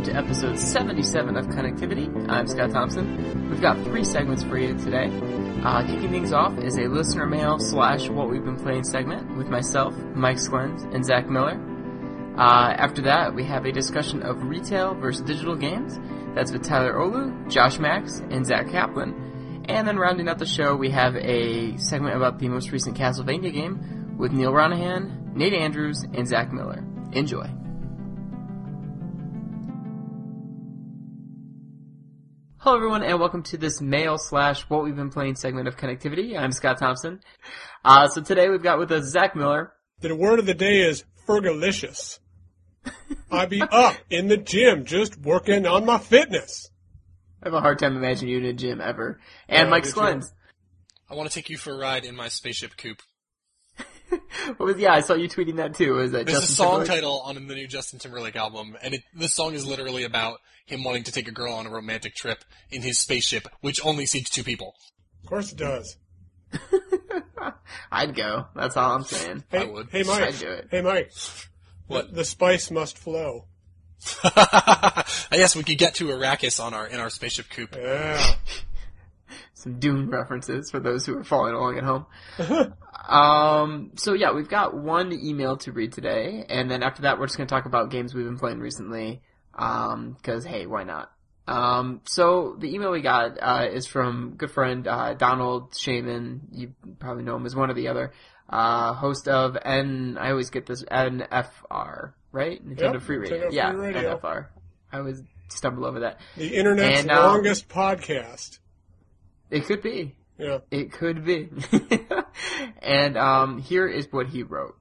welcome to episode 77 of Connectivity. I'm Scott Thompson. We've got three segments for you today. Uh, kicking things off is a listener mail slash what we've been playing segment with myself, Mike Sklens, and Zach Miller. Uh, after that, we have a discussion of retail versus digital games. That's with Tyler Ohlew, Josh Max, and Zack Kaplan. And then rounding out the show, we have a segment about the most recent Castlevania game with Neal Ronaghan, Nate Andrews, and Zach Miller. Enjoy. Hello everyone and welcome to this mail slash what we've been playing segment of connectivity. I'm Scott Thompson. Uh, so today we've got with us Zach Miller. The word of the day is fergalicious. I be up in the gym just working on my fitness. I have a hard time imagining you in a gym ever. And Yeah, Mike me. Sklens. I want to take you for a ride in my spaceship coupe. What was, yeah, I saw you tweeting that too. Was that There's Justin a song Timberlake? title on the new Justin Timberlake album, and it, this song is literally about him wanting to take a girl on a romantic trip in his spaceship, which only seats two people. Of course it does. I'd go. That's all I'm saying. Hey, I would. hey Mike. I'd do it. Hey Mike. What? The, the spice must flow. I guess we could get to Arrakis on our in our spaceship coupe. Yeah. Some Dune references for those who are following along at home. um, so yeah, we've got one email to read today, and then after that, we're just going to talk about games we've been playing recently. Um, cause hey, why not? Um, so the email we got, uh, is from good friend, uh, Donald Shaman. You probably know him as one or the other. Uh, host of N, I always get this, NFR, right? Nintendo Yep, Free Radio. Nintendo yeah, Free Radio. NFR. I always stumble over that. The internet's And, um, longest podcast. It could be. Yeah. It could be. and um, here is what he wrote.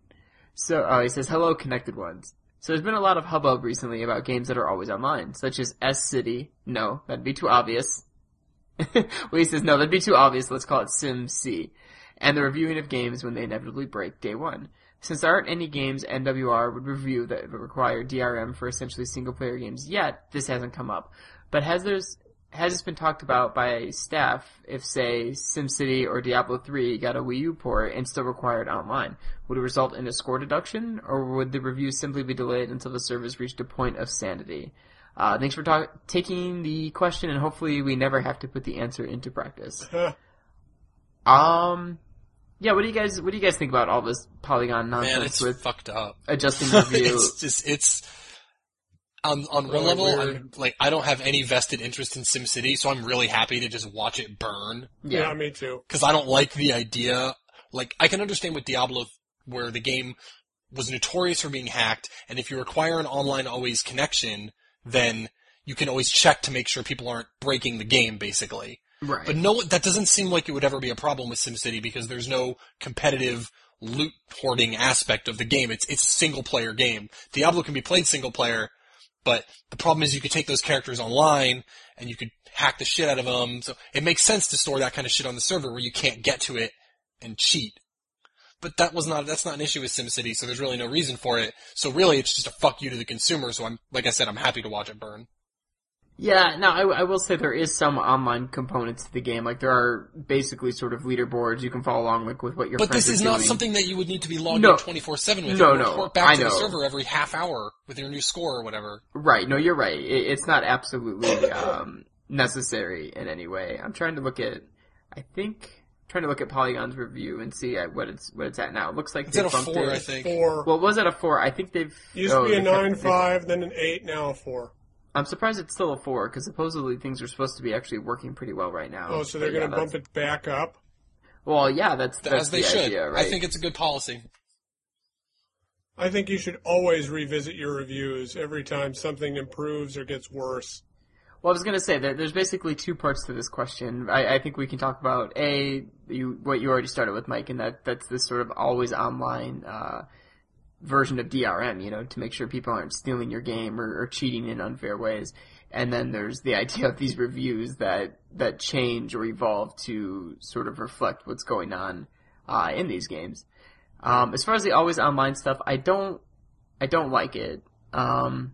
So uh, he says, "Hello, connected ones." So there's been a lot of hubbub recently about games that are always online, such as S City. No, that'd be too obvious. well, he says, "No, that'd be too obvious. Let's call it Sim C." And the reviewing of games when they inevitably break day one. Since there aren't any games NWR would review that require DRM for essentially single player games yet, this hasn't come up. But has there's has this been talked about by staff if, say, SimCity or Diablo 3 got a Wii U port and still required online? Would it result in a score deduction, or would the review simply be delayed until the service reached a point of sanity? Uh, thanks for talk- taking the question, and hopefully we never have to put the answer into practice. Um, yeah, what do you guys, what do you guys think about all this Polygon Man, nonsense it's with fucked up. adjusting review? it's just it's on on one level. weird. I'm like I don't have any vested interest in SimCity, so I'm really happy to just watch it burn. yeah. me too. because I don't like the idea. Like, I can understand with Diablo, where the game was notorious for being hacked, and if you require an online always connection, then you can always check to make sure people aren't breaking the game, basically. right. But no, that doesn't seem like it would ever be a problem with SimCity because there's no competitive loot hoarding aspect of the game. It's it's a single player game. Diablo can be played single player, but the problem is you could take those characters online and you could hack the shit out of them. So it makes sense to store that kind of shit on the server where you can't get to it and cheat. But that was not that's not an issue with SimCity, so there's really no reason for it. So really, it's just a fuck you to the consumer. So I'm like I said, I'm happy to watch it burn. Yeah, no, I, I will say there is some online components to the game. Like there are basically sort of leaderboards you can follow along with, with what your players are doing. But this is are not doing. something that you would need to be logged No. in 24/7 with. No, You no, report back I to the know. server every half hour with your new score or whatever. Right, no, you're right. It, it's not absolutely um, necessary in any way. I'm trying to look at, I think, trying to look at Polygon's review and see at what it's what it's at now. It looks like It's they at a bumped four, it. I think. Four. Well, it was at a four. I think they've Used oh, to be a they kept- nine they- five, then an eight, now a four. I'm surprised it's still a four because supposedly things are supposed to be actually working pretty well right now. Oh, so they're gonna bump it back up? Well, yeah, that's that's As they the should. idea, right? I think it's a good policy. I think you should always revisit your reviews every time something improves or gets worse. Well, I was gonna say that there's basically two parts to this question. I, I think we can talk about a you, what you already started with, Mike, and that that's this sort of always online uh, version of DRM. You know, to make sure people aren't stealing your game or, or cheating in unfair ways. And then there's the idea of these reviews that that change or evolve to sort of reflect what's going on uh, in these games. Um, as far as the always online stuff, I don't I don't like it. Um,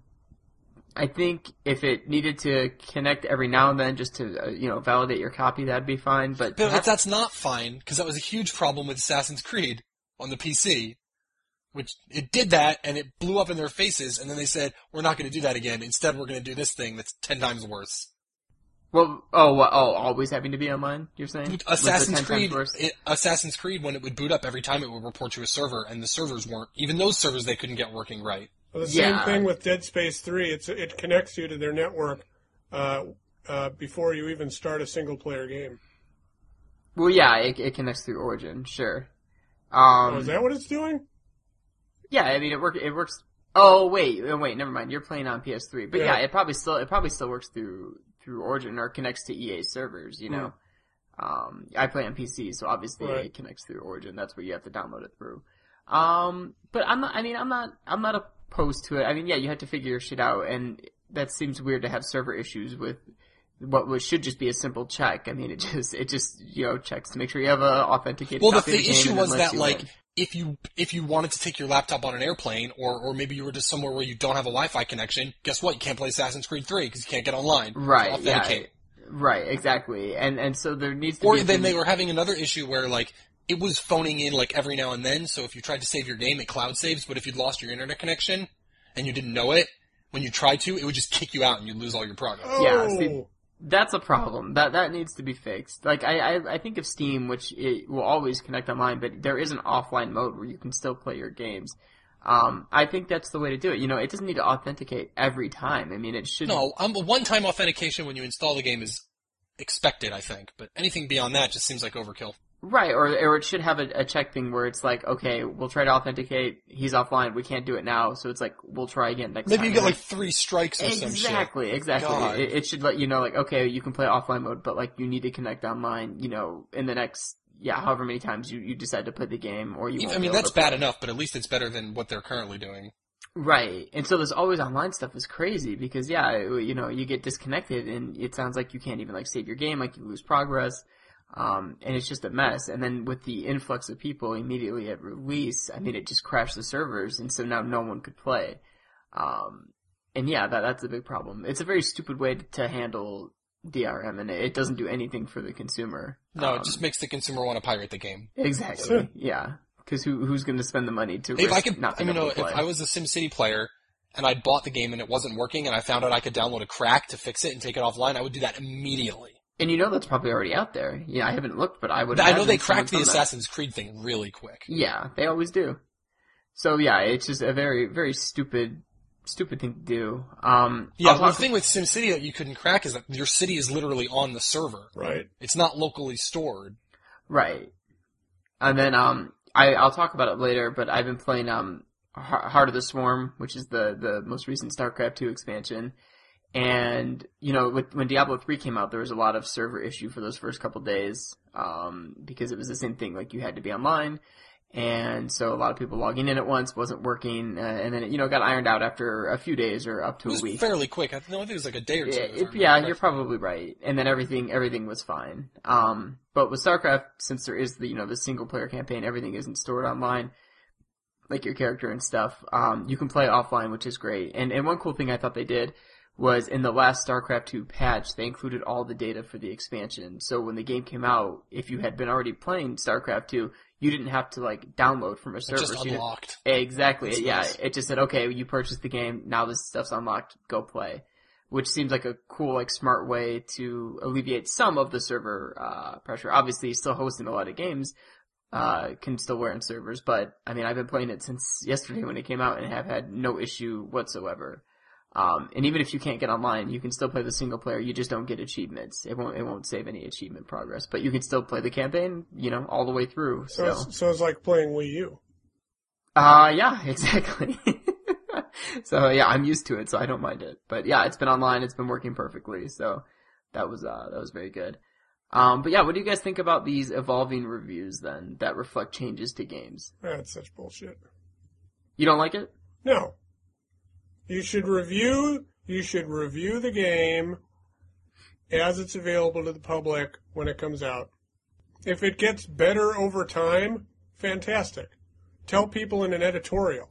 I think if it needed to connect every now and then just to uh, you know validate your copy, that'd be fine. But, But that's not fine because that was a huge problem with Assassin's Creed on the PC. Which it did that and it blew up in their faces, and then they said, "We're not going to do that again. Instead, we're going to do this thing that's ten times worse." Well, oh, what, oh, always having to be online. You're saying Assassin's Creed, it, Assassin's Creed, when it would boot up every time, it would report to a server, and the servers weren't even those servers they couldn't get working right. Well, the Yeah. same thing with Dead Space 3. It's it connects you to their network uh, uh, before you even start a single player game. Well, yeah, it, it connects through Origin, sure. Um, oh, is that what it's doing? Yeah, I mean, it work. It works. Oh wait, oh, wait, never mind. You're playing on PS3, but yeah. Yeah. it probably still it probably still works through through Origin or connects to EA servers. You know, um, I play on PC, so obviously Right. it connects through Origin. That's where you have to download it through. Um, but I'm not. I mean, I'm not. I'm not opposed to it. I mean, yeah, you have to figure your shit out, and that seems weird to have server issues with what was, should just be a simple check. I mean, it just it just you know checks to make sure you have a authenticated. Well, the, copy of the game issue was that like in. if you if you wanted to take your laptop on an airplane, or or maybe you were just somewhere where you don't have a Wi-Fi connection, guess what? You can't play Assassin's Creed 3 because you can't get online. Right. Yeah. authenticate. Right. Exactly. And and so there needs to Or be. a then they were having another issue where like it was phoning in like every now and then. So if you tried to save your game, it cloud saves. But if you'd lost your internet connection and you didn't know it, when you tried to, it would just kick you out and you'd lose all your progress. Yeah, Oh, see- That's a problem. That that needs to be fixed. Like I, I, I think of Steam, which it will always connect online, but there is an offline mode where you can still play your games. Um, I think that's the way to do it. You know, it doesn't need to authenticate every time. I mean, it should. No, um, one-time authentication when you install the game is expected, I think. But anything beyond that just seems like overkill. Right, or or it should have a, a check thing where it's like, okay, we'll try to authenticate. He's offline. We can't do it now, so it's like we'll try again next Maybe time. you get like three strikes or some shit. Exactly, exactly. It, it should let you know, like, okay, you can play offline mode, but like, you need to connect online. You know, in the next, yeah, however many times you, you decide to play the game, or you. I mean, that's bad enough, but at least it's better than what they're currently doing. Right, and so this always online stuff is crazy because yeah, you know, you get disconnected, and it sounds like you can't even like save your game, like you lose progress. Um, and it's just a mess. And then with the influx of people immediately at release, I mean, it just crashed the servers, and so now no one could play. Um, and yeah, that that's a big problem. It's a very stupid way to handle DRM, and it doesn't do anything for the consumer. No, Um, it just makes the consumer want to pirate the game. exactly, yeah. Because who who's going to spend the money to If risk I could, not I mean, able no, to if? I was a SimCity player and I'd bought the game and it wasn't working and I found out I could download a crack to fix it and take it offline, I would do that immediately. And you know that's probably already out there. Yeah, I haven't looked, but I would. I know they cracked the someone's that. Assassin's Creed thing really quick. Yeah, they always do. So yeah, it's just a very, very stupid, stupid thing to do. Um, Yeah, I'll the thing with SimCity that you couldn't crack is that your city is literally on the server. right. It's not locally stored. right. And then um, I I'll talk about it later, but I've been playing um, Heart of the Swarm, which is the the most recent StarCraft two expansion. And you know, with, when Diablo three came out, there was a lot of server issue for those first couple days, um, because it was the same thing. Like you had to be online, and so a lot of people logging in at once wasn't working, uh, and then it, you know got ironed out after a few days or up to a week. fairly quick. I, no, I think it was like a day or two. Yeah, it- yeah, correctly. you're probably right. And then everything, everything was fine. Um, but with StarCraft, since there is the, you know, the single player campaign, everything isn't stored online, like your character and stuff. Um, you can play offline, which is great. And, and one cool thing I thought they did was in the last StarCraft 2 patch, they included all the data for the expansion. So when the game came out, if you had been already playing StarCraft 2, you didn't have to like download from a It server. just you didn't- unlocked. Exactly. That's yeah. nice. It just said, okay, you purchased the game. Now this stuff's unlocked. Go play. Which seems like a cool, like smart way to alleviate some of the server, uh, pressure. Obviously still hosting a lot of games, uh, can still wear on servers, but I mean, I've been playing it since yesterday when it came out and have had no issue whatsoever. Um, and even if you can't get online, you can still play the single player. You just don't get achievements. It won't, it won't save any achievement progress, but you can still play the campaign, you know, all the way through. So, So, it's, so it's like playing Wii U. uh, yeah, exactly. so yeah, I'm used to it, so I don't mind it. But yeah, it's been online, it's been working perfectly, so that was, uh, that was very good. Um, but yeah, what do you guys think about these evolving reviews then, that reflect changes to games? That's such bullshit. You don't like it? No. You should review. You should review the game as it's available to the public when it comes out. If it gets better over time, fantastic. Tell people in an editorial.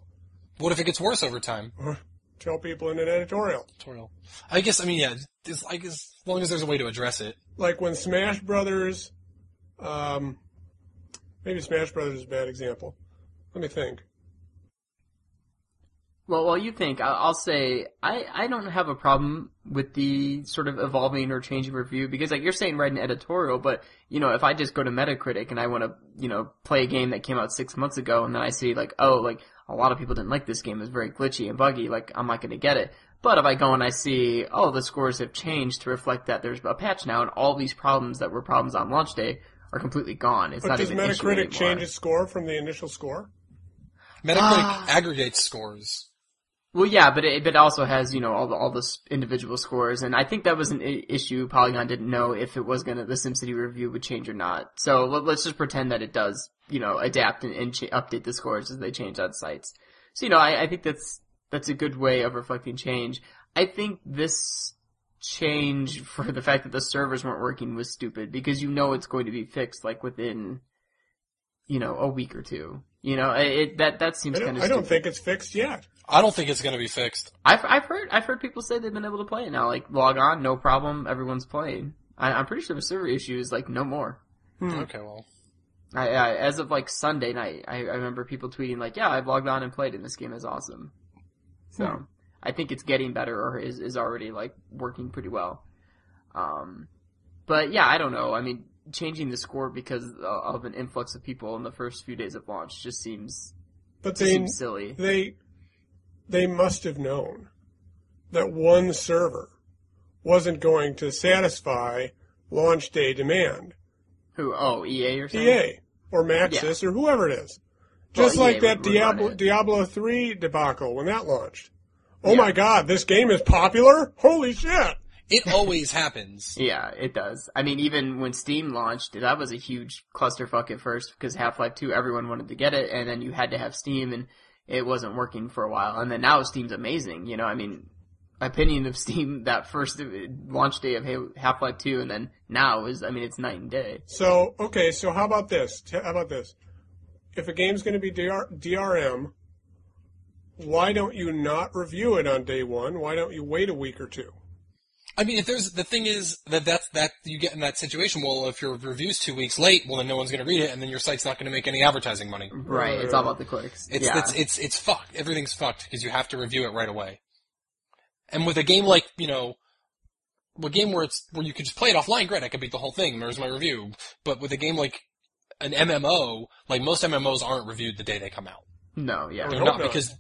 What if it gets worse over time? Tell people in an editorial. Tutorial. I guess. I mean, yeah. It's like as long as there's a way to address it. Like when Smash Brothers, um, maybe Smash Brothers is a bad example. Let me think. Well, while you think, I- I'll say I, I don't have a problem with the sort of evolving or changing review because like you're saying write an editorial, but you know if I just go to Metacritic and I want to you know play a game that came out six months ago and then I see like oh like a lot of people didn't like this game, it's very glitchy and buggy, like I'm not going to get it. But if I go and I see oh the scores have changed to reflect that there's a patch now and all these problems that were problems on launch day are completely gone. It's But not does even an issue Metacritic change its score from the initial score? Metacritic Ah. aggregates scores. Well, yeah, but it, but it also has you know all the all the individual scores, and I think that was an I- issue. Polygon didn't know if it was gonna the SimCity review would change or not. So let, let's just pretend that it does, you know, adapt and, and ch- update the scores as they change on sites. So you know, I, I think that's that's a good way of reflecting change. I think this change for the fact that the servers weren't working was stupid because you know it's going to be fixed like within, you know, a week or two. You know, it, it that that seems I don't, kind of. I don't think it's fixed yet. I don't think it's going to be fixed. I've I've heard I've heard people say they've been able to play it now. Like log on, no problem, everyone's playing. I, I'm pretty sure the server issue is like no more. Hmm. Okay, well, I, I as of like Sunday night, I, I remember people tweeting like, "Yeah, I've logged on and played, and this game is awesome." So Hmm. I think it's getting better, or is is already like working pretty well. Um, but yeah, I don't know. I mean, changing the score because uh, of an influx of people in the first few days of launch just seems But they seems silly. they they must have known that one server wasn't going to satisfy launch day demand. Who? Oh, EA or something? EA or Maxis or whoever it is. Just Well, like EA that would- would Diablo it. Diablo 3 debacle when that launched. Oh Yeah. my god, this game is popular? Holy shit. it always happens. Yeah, it does. I mean, even when Steam launched, that was a huge clusterfuck at first because Half-Life 2, everyone wanted to get it, and then you had to have Steam, and it wasn't working for a while. And then now Steam's amazing. You know, I mean, opinion of Steam that first launch day of Half-Life 2, and then now is, I mean, it's night and day. So, okay, so how about this? How about this? If a game's going to be DR- DRM, why don't you not review it on day one? Why don't you wait a week or two? I mean, if there's the thing is that that's that you get in that situation. Well, if your review's two weeks late, well then no one's going to read it, and then your site's not going to make any advertising money. Right, it's all about the clicks. It's yeah. it's it's it's fucked. Everything's fucked because you have to review it right away. And with a game like you know, a game where it's where you could just play it offline, great, I could beat the whole thing. There's my review. But with a game like an MMO, like most MMOs aren't reviewed the day they come out. no, yeah. They're not not. because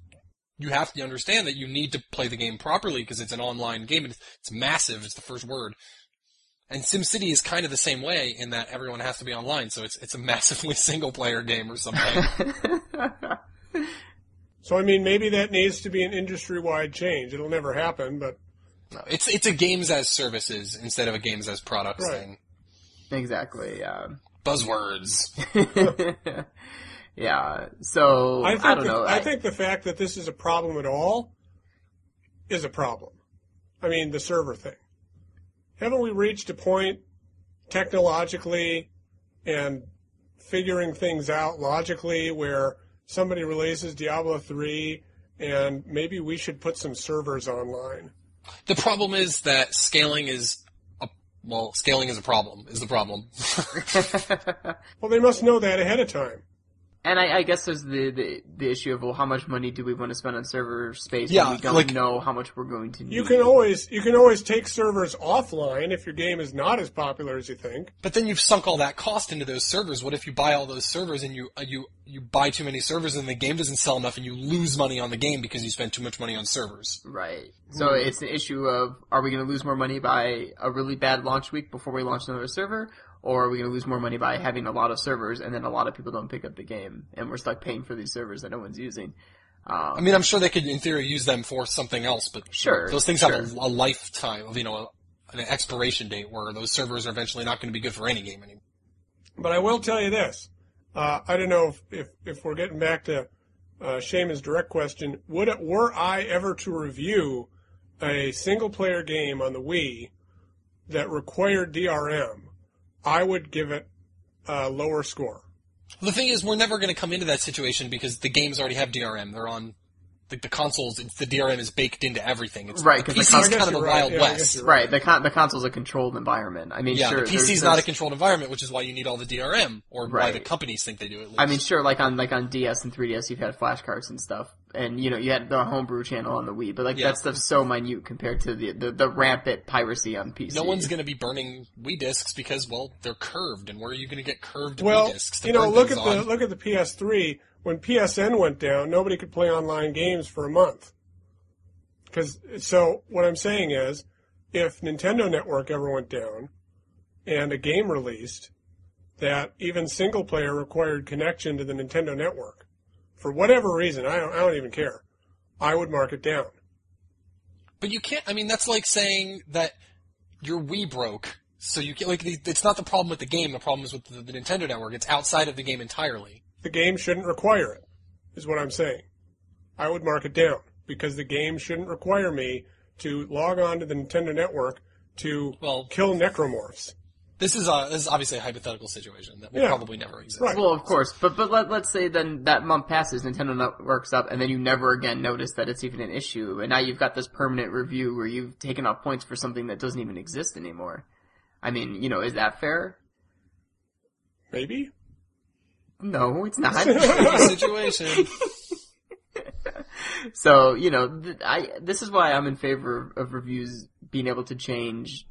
you have to understand that you need to play the game properly because it's an online game and it's, it's massive. It's the first word. And SimCity is kind of the same way in that everyone has to be online, so it's it's a massively single player game or something. So, I mean, maybe that needs to be an industry wide change. It'll never happen, but No, it's it's a games as services instead of a games as products Right. thing. exactly, yeah. Buzzwords. yeah, so, I I, think, don't the, know. I think the fact that this is a problem at all is a problem. I mean, the server thing. Haven't we reached a point technologically and figuring things out logically where somebody releases Diablo 3 and maybe we should put some servers online? The problem is that scaling is a well, scaling is a problem. Is the problem. Well, they must know that ahead of time. And I, I guess there's the, the the issue of well, how much money do we want to spend on server space Yeah, when we don't like- know how much we're going to need? You can always you can always take servers offline if your game is not as popular as you think. But then you've sunk all that cost into those servers. What if you buy all those servers and you uh, you you buy too many servers and the game doesn't sell enough and you lose money on the game because you spent too much money on servers? Right. So it's an issue of are we going to lose more money by a really bad launch week before we launch another server, or are we going to lose more money by having a lot of servers and then a lot of people don't pick up the game and we're stuck paying for these servers that no one's using? Um, I mean, I'm sure they could, in theory, use them for something else, but Sure, those things sure. have a, a lifetime of you know a, an expiration date where those servers are eventually not going to be good for any game anymore. But I will tell you this. Uh, I don't know if, if, if we're getting back to uh, Shaman's direct question. Would it, were I ever to review a single player game on the Wii that required DRM, I would give it a lower score. The thing is, we're never going to come into that situation because the games already have DRM. They're on the, the consoles, it's, the DRM is baked into everything. It's, Right, because the PC con- is kind of the right. Wild Yeah, West. you're Right, the con- the console's a controlled environment. I mean, Yeah, sure, the PC there's- is not a controlled environment, which is why you need all the DRM, or why the companies think they do it. I mean, sure, like on like on DS and 3DS, you've had flashcards and stuff, and you know you had the homebrew channel on the Wii, but like Yeah. that stuff's so minute compared to the the, the rampant piracy on PC. no one's going to be burning Wii discs because, well, they're curved, and where are you going to get curved Well, Wii discs to you know, look at things the look at the PS3. When PSN went down, nobody could play online games for a month. Because so what I'm saying is, if Nintendo Network ever went down, and a game released that even single player required connection to the Nintendo Network, for whatever reason, I don't, I don't even care. I would mark it down. But you can't. I mean, that's like saying that your Wii broke, so you can't. like. the- It's not the problem with the game. The problem is with the, the Nintendo Network. It's outside of the game entirely. The game shouldn't require it, is what I'm saying. I would mark it down because the game shouldn't require me to log on to the Nintendo Network to Well- kill necromorphs. This is a, this is obviously a hypothetical situation that will Yeah. probably never exist. Right. Well, of course, but but let let's say then that month passes, Nintendo Network's up, and then you never again notice that it's even an issue, and now you've got this permanent review where you've taken off points for something that doesn't even exist anymore. I mean, you know, is that fair? Maybe? No, it's not. situation. So you know, th- I this is why I'm in favor of reviews being able to change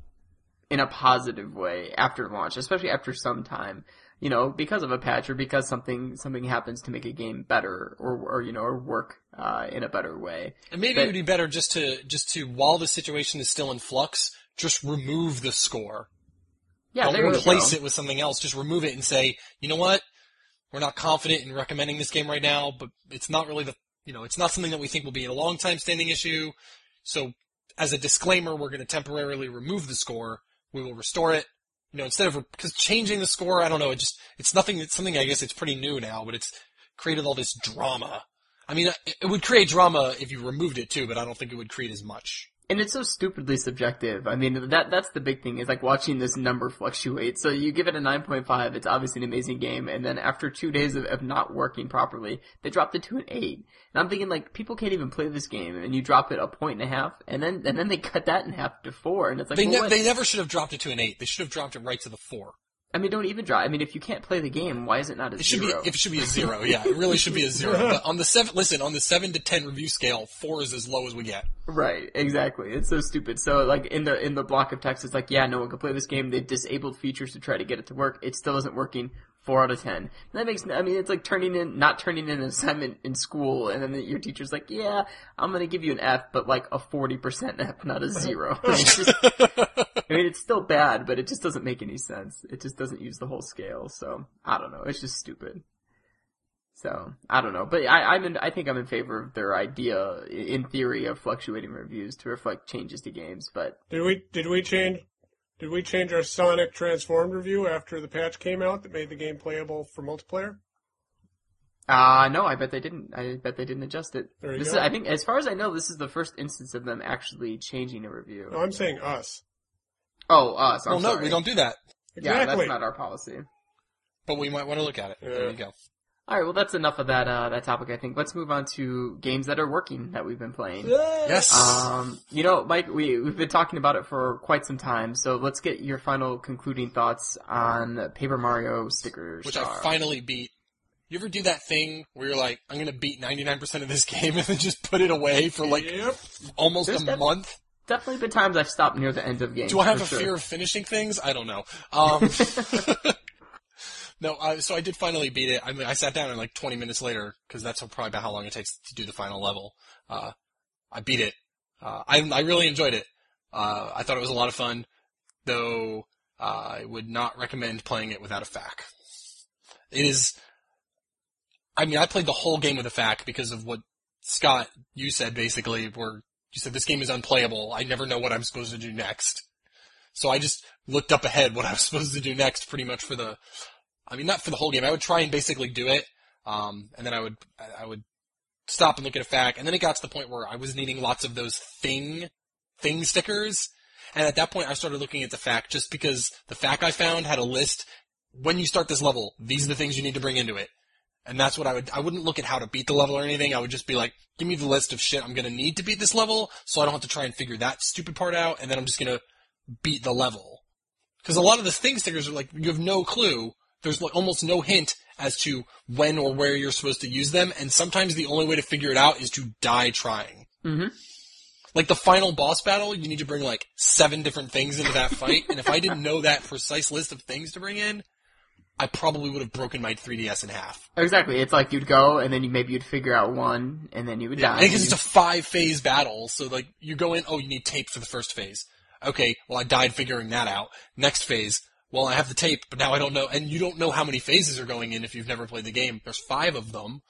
in a positive way after launch, especially after some time. You know, because of a patch or because something something happens to make a game better or or you know or work uh, in a better way. And maybe But- it would be better just to just to while the situation is still in flux, just remove the score. Yeah, Don't replace it with something else. Just remove it and say, you know what? We're not confident in recommending this game right now, but it's not really the you know it's not something that we think will be a long time standing issue. So as a disclaimer, we're going to temporarily remove the score. We will restore it. You know, instead of because changing the score, I don't know. It just it's nothing. It's something I guess it's pretty new now, but it's created all this drama. I mean, it would create drama if you removed it too, but I don't think it would create as much. And it's so stupidly subjective. I mean, that that's the big thing is like watching this number fluctuate. So you give it a 9.5, it's obviously an amazing game, and then after two days of, of not working properly, they dropped it to an 8. And I'm thinking like, people can't even play this game, and you drop it a point and a half, and then, and then they cut that in half to 4, and it's like, They well, ne- they never should have dropped it to an eight. They should have dropped it right to the four. I mean, don't even drop, I mean, if you can't play the game, why is it not a It should zero? be. It should be a zero. Yeah, it really should be a zero. But on the seven, listen, on the seven to ten review scale, four is as low as we get. Right, exactly. It's so stupid. So like in the in the block of text, it's like, yeah, no one can play this game. They disabled features to try to get it to work. It still isn't working. Four out of ten. And that makes. I mean, it's like turning in, not turning in an assignment in school, and then your teacher's like, yeah, I'm gonna give you an F, but like a forty percent F, not a zero. Just- I mean, it's still bad, but it just doesn't make any sense. It just doesn't use the whole scale. So I don't know. It's just stupid. So I don't know, but I, I'm in. I think I'm in favor of their idea, in theory, of fluctuating reviews to reflect changes to games. But Did we did we change did we change our Sonic Transformed review after the patch came out that made the game playable for multiplayer? uh no, I bet they didn't. I bet they didn't adjust it. There you this go. is, I think, as far as I know, this is the first instance of them actually changing a review. No, I'm saying us. oh, us. I'm well, no, sorry. we don't do that. Yeah, that's not our policy. But we might want to look at it. There you go. All right, well, that's enough of that uh, that topic. I think let's move on to games that are working that we've been playing. Yes. Um, you know, Mike, we we've been talking about it for quite some time, so let's get your final concluding thoughts on Paper Mario stickers, Which Star. I finally beat. You ever do that thing where you're like, I'm gonna beat 99% of this game and then just put it away for like Yep. almost There's a def- month? Definitely been times I've stopped near the end of games. Do I have a sure. fear of finishing things? I don't know. Um, no, I, so I did finally beat it. I mean, I sat down and like 20 minutes later, because that's probably about how long it takes to do the final level. Uh, I beat it. Uh, I, I really enjoyed it. Uh, I thought it was a lot of fun, though uh, I would not recommend playing it without a FAQ. It is, I mean, I played the whole game with a FAQ because of what Scott, you said basically, where you said this game is unplayable. I never know what I'm supposed to do next. So I just looked up ahead what I was supposed to do next pretty much for the, I mean, not for the whole game. I would try and basically do it. Um, and then I would, I would stop and look at a FAQ. And then it got to the point where I was needing lots of those thing, thing stickers. And at that point I started looking at the FAQ just because the FAQ I found had a list. When you start this level, these are the things you need to bring into it. And that's what I would, I wouldn't look at how to beat the level or anything. I would just be like, give me the list of shit I'm gonna need to beat this level, so I don't have to try and figure that stupid part out, and then I'm just gonna beat the level. Cause a lot of the thing stickers are like, you have no clue. There's like almost no hint as to when or where you're supposed to use them, and sometimes the only way to figure it out is to die trying. Mm-hmm. Like the final boss battle, you need to bring like seven different things into that fight, and if I didn't know that precise list of things to bring in, I probably would have broken my 3DS in half. Exactly. It's like you'd go and then you maybe you'd figure out one and then you would die. Because it's a five phase battle, so like you go in, oh, you need tape for the first phase. Okay, well I died figuring that out. Next phase, well I have the tape, but now I don't know, and you don't know how many phases are going in if you've never played the game. There's five of them.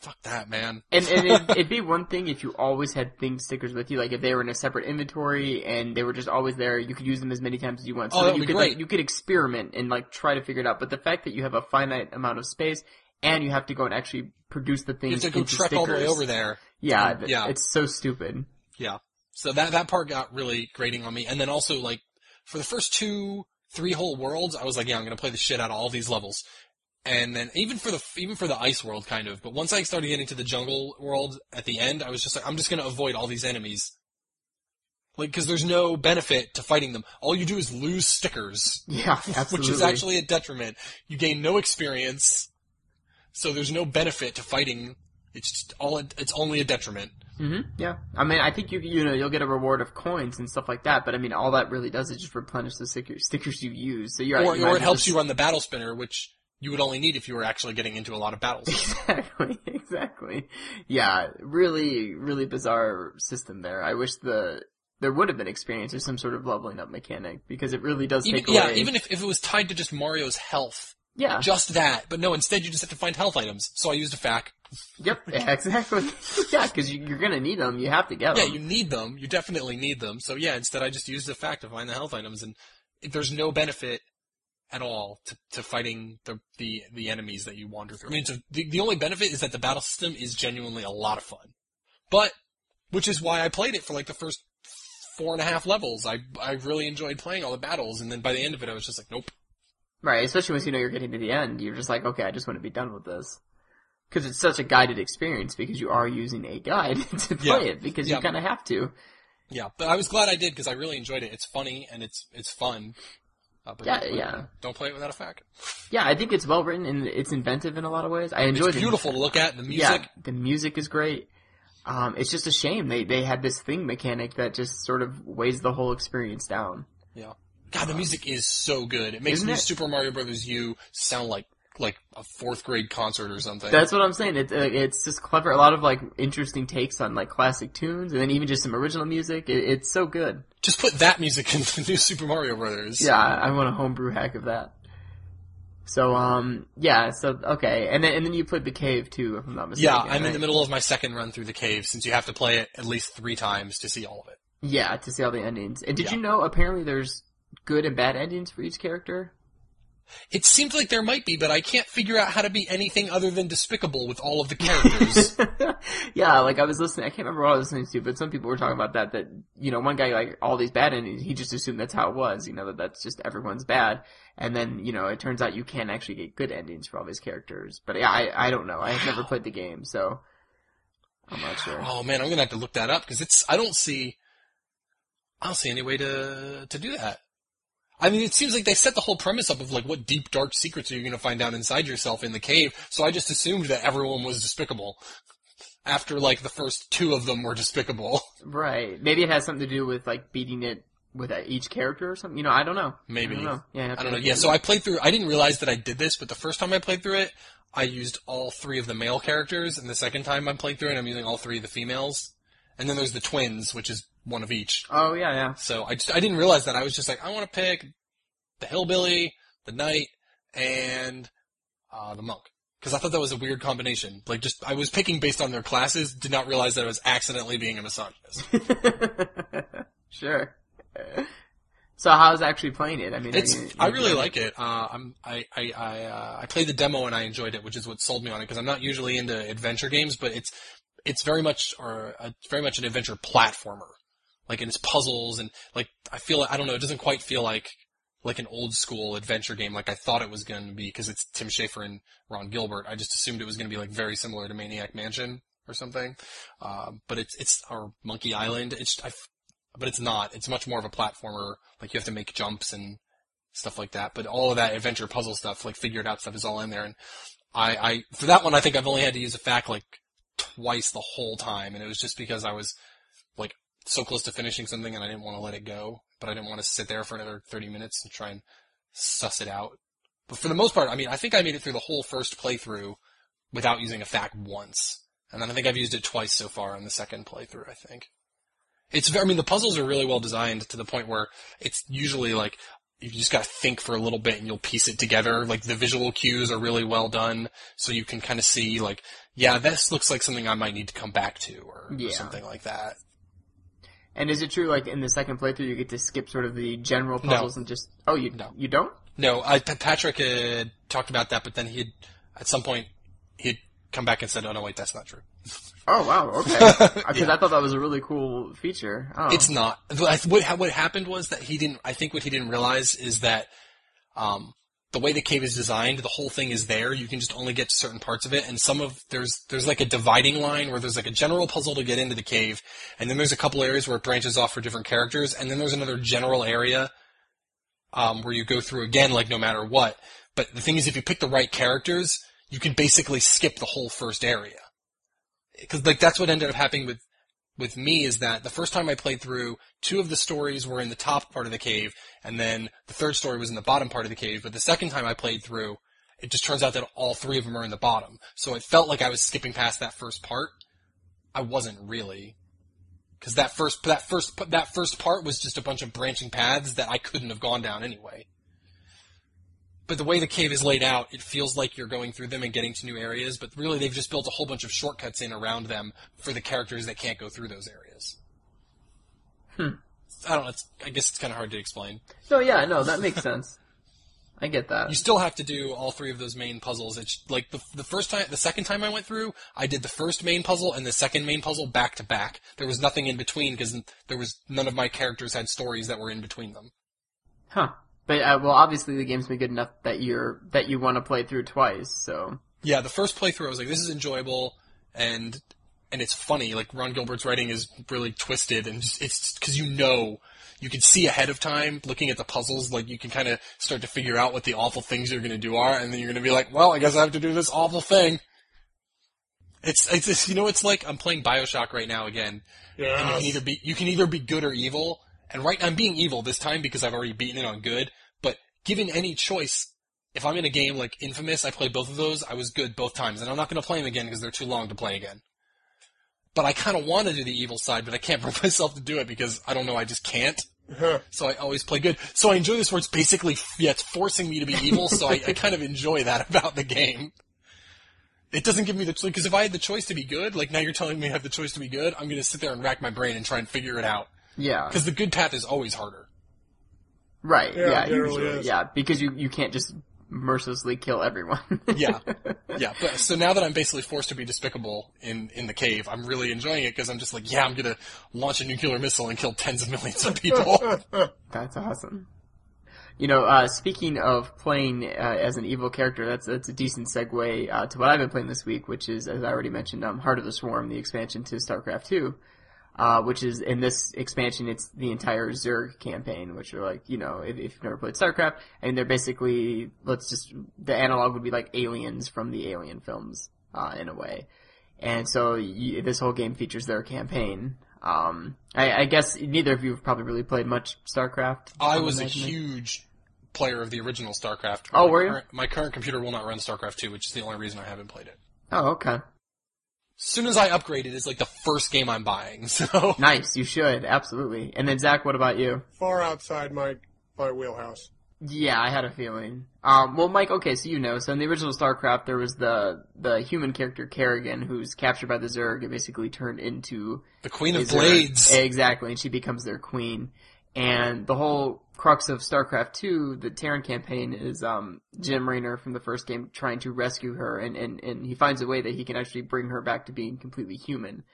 Fuck that, man. And, and it'd, it'd be one thing if you always had thing stickers with you, like if they were in a separate inventory and they were just always there, you could use them as many times as you want. So Oh, that you could like great. you could experiment and like try to figure it out. But the fact that you have a finite amount of space and you have to go and actually produce the You things have to go trek all the way over there. Yeah, Um, yeah. it's so stupid. Yeah. So that that part got really grating on me. And then also like for the first two, three whole worlds, I was like, yeah, I'm gonna play the shit out of all these levels. And then even for the even for the ice world kind of, but once I started getting to the jungle world at the end, I was just like, I'm just gonna avoid all these enemies. Like, cause there's no benefit to fighting them. All you do is lose stickers, Yeah, absolutely. which is actually a detriment. You gain no experience, so there's no benefit to fighting. It's just all, it's only a detriment. Hmm Yeah, I mean, I think you you know you'll get a reward of coins and stuff like that, but I mean, all that really does is just replenish the sticker, stickers you use. So you're or, you or it helps just- you run the battle spinner, which you would only need if you were actually getting into a lot of battles. Exactly, exactly. Yeah, really, really bizarre system there. I wish the there would have been experience or some sort of leveling up mechanic because it really does even, take yeah, away. even if, if it was tied to just Mario's health, yeah, just that. But no, instead you just have to find health items. So I used a FAQ. yep, yeah, exactly. yeah, because you, you're gonna need them. You have to get them. Yeah, you need them. You definitely need them. So yeah, instead I just used a FAQ to find the health items, and there's no benefit at all to, to fighting the, the the enemies that you wander through. I mean, so the the only benefit is that the battle system is genuinely a lot of fun, but which is why I played it for like the first four and a half levels. I I really enjoyed playing all the battles, and then by the end of it, I was just like, nope. Right, especially once you know you're getting to the end, you're just like, okay, I just want to be done with this. Because it's such a guided experience because you are using a guide to play Yeah. it because Yeah. you kind of have to. Yeah, but I was glad I did because I really enjoyed it. It's funny and it's it's fun. Uh, Yeah, don't play it- yeah. Don't play it without a FAQ. Yeah, I think it's well written and it's inventive in a lot of ways. I enjoy It's the beautiful to look at. The music. Yeah, the music is great. Um, it's just a shame they they had this thing mechanic that just sort of weighs the whole experience down. Yeah. God, the music is so good. It makes New it? Super Mario Brothers U sound like like a fourth grade concert or something. That's what I'm saying. It's uh, it's just clever. A lot of like interesting takes on like classic tunes, and then even just some original music. It, it's so good. Just put that music in the New Super Mario Brothers. Yeah, I, I want a homebrew hack of that. So um yeah so okay and then and then you played the cave too if I'm not mistaken. Yeah, I'm in the middle of my second run through the cave since you have to play it at least three times to see all of it. Yeah, to see all the endings. And did Yeah. you know apparently there's good and bad endings for each character? It seems like there might be, but I can't figure out how to be anything other than despicable with all of the characters. yeah, like I was listening. I can't remember what I was listening to, but some people were talking about that. That you know, one guy like all these bad endings. He just assumed that's how it was. You know, that that's just everyone's bad. And then you know, it turns out you can actually get good endings for all these characters. But yeah, I I don't know. I have never played the game, so I'm not sure. oh man, I'm gonna have to look that up because it's I don't see I don't see any way to to do that. I mean, it seems like they set the whole premise up of like what deep dark secrets are you going to find out inside yourself in the cave. So I just assumed that everyone was despicable. After like the first two of them were despicable. Right? Maybe it has something to do with like beating it with uh, each character or something. You know, I don't know. Maybe. I don't know. Yeah, I don't know. Yeah, so I played through. I didn't realize that I did this, but the first time I played through it, I used all three of the male characters, and the second time I played through it, I'm using all three of the females. And then there's the twins, which is one of each. Oh yeah, yeah. So I just I didn't realize that. I was just like, I want to pick the hillbilly, the knight, and uh, the monk. Because I thought that was a weird combination. Like, just I was picking based on their classes. Did not realize that I was accidentally being a misogynist. sure. So how's actually playing it? I mean, It's you- I really like it. Uh, I'm I I I, uh, I played the demo and I enjoyed it, which is what sold me on it. Because I'm not usually into adventure games, but it's it's very much or uh, it's very much an adventure platformer. Like and it's puzzles and like I feel I don't know. It doesn't quite feel like like an old school adventure game like I thought it was going to be because it's Tim Schafer and Ron Gilbert. I just assumed it was going to be like very similar to Maniac Mansion or something. Uh, but it's it's or Monkey Island. It's I, but it's not. It's much more of a platformer. Like you have to make jumps and stuff like that. But all of that adventure puzzle stuff, like figured out stuff, is all in there. And I, I for that one, I think I've only had to use a FAQ like twice the whole time, and it was just because I was like so close to finishing something and I didn't want to let it go, but I didn't want to sit there for another 30 minutes and try and suss it out. But for the most part, I mean, I think I made it through the whole first playthrough without using a FAQ once. And then I think I've used it twice so far on the second playthrough, I think. It's I mean, the puzzles are really well designed to the point where it's usually like, you just gotta think for a little bit and you'll piece it together. Like the visual cues are really well done, so you can kind of see like, yeah, this looks like something I might need to come back to, or, Yeah. or something like that. And is it true, like in the second playthrough, you get to skip sort of the general No. puzzles and just oh you No. you don't? No, I, Patrick had talked about that, but then he'd, at some point, he'd come back and said, oh no, wait, that's not true. Oh wow, okay. Because Yeah. I thought that was a really cool feature. Oh. It's not. What, what happened was that he didn't, I think what he didn't realize is that, um, the way the cave is designed, the whole thing is there. You can just only get to certain parts of it, and some of there's there's like a dividing line where there's like a general puzzle to get into the cave, and then there's a couple areas where it branches off for different characters, and then there's another general area um, where you go through again, like no matter what. But the thing is, if you pick the right characters, you can basically skip the whole first area. Because like that's what ended up happening with with me is that the first time I played through, two of the stories were in the top part of the cave, and then the third story was in the bottom part of the cave. But the second time I played through, it just turns out that all three of them are in the bottom. So it felt like I was skipping past that first part. I wasn't really. Because that first, that first, that first part was just a bunch of branching paths that I couldn't have gone down anyway. But the way the cave is laid out, it feels like you're going through them and getting to new areas, but really they've just built a whole bunch of shortcuts in around them for the characters that can't go through those areas. Hmm. I don't know, it's, I guess it's kind of hard to explain. No, yeah, no, that makes sense. I get that. You still have to do all three of those main puzzles. It's like the, the first time, the second time I went through, I did the first main puzzle and the second main puzzle back to back. There was nothing in between because there was none of my characters had stories that were in between them. Huh. But uh, well, obviously the game's been good enough that you're that you want to play through twice. So Yeah, the first playthrough I was like, this is enjoyable and and it's funny. Like Ron Gilbert's writing is really twisted and just, it's because you know you can see ahead of time looking at the puzzles. Like you can kind of start to figure out what the awful things you're going to do are, and then you're going to be like, well, I guess I have to do this awful thing. It's it's just, you know it's like I'm playing Bioshock right now again. And you can either be you can either be good or evil. And right, I'm being evil this time because I've already beaten it on good. But given any choice, if I'm in a game like Infamous, I play both of those. I was good both times, and I'm not going to play them again because they're too long to play again. But I kind of want to do the evil side, but I can't bring myself to do it because I don't know. I just can't. Huh. So I always play good. So I enjoy this where it's basically yeah, it's forcing me to be evil. so I, I kind of enjoy that about the game. It doesn't give me the choice because if I had the choice to be good, like now you're telling me I have the choice to be good, I'm going to sit there and rack my brain and try and figure it out. Yeah, Because the good path is always harder. right. Yeah, Yeah, usually, is. yeah, because you you can't just mercilessly kill everyone. Yeah, yeah. But so now that I'm basically forced to be despicable in in the cave, I'm really enjoying it because I'm just like, yeah, I'm gonna launch a nuclear missile and kill tens of millions of people. That's awesome. You know, uh, speaking of playing uh, as an evil character, that's that's a decent segue uh, to what I've been playing this week, which is, as I already mentioned, um, Heart of the Swarm, the expansion to StarCraft Two, uh, which is in this expansion, it's the entire Zerg campaign, which are like, you know, if, if you've never played StarCraft, and they're basically, let's just, the analog would be like aliens from the Alien films, uh, in a way. And so you, this whole game features their campaign. Um, I, I guess neither of you have probably really played much StarCraft. I was a huge player of the original StarCraft. Oh, My were you? current- my current computer will not run StarCraft 2, which is the only reason I haven't played it. Oh, okay. As soon as I upgrade it, it's like the first game I'm buying. So Nice. You should absolutely. And then Zach, what about you? Far outside my my wheelhouse. Yeah, I had a feeling. Um, well, Mike, okay, so you know, so in the original StarCraft, there was the the human character Kerrigan, who's captured by the Zerg and basically turned into the Queen of Blades. Exactly, and she becomes their queen. And the whole crux of StarCraft 2, the Terran campaign, is um, Jim Raynor from the first game trying to rescue her, and, and, and he finds a way that he can actually bring her back to being completely human.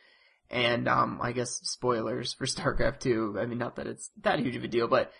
And um, I guess spoilers for StarCraft 2. I mean, not that it's that huge of a deal, but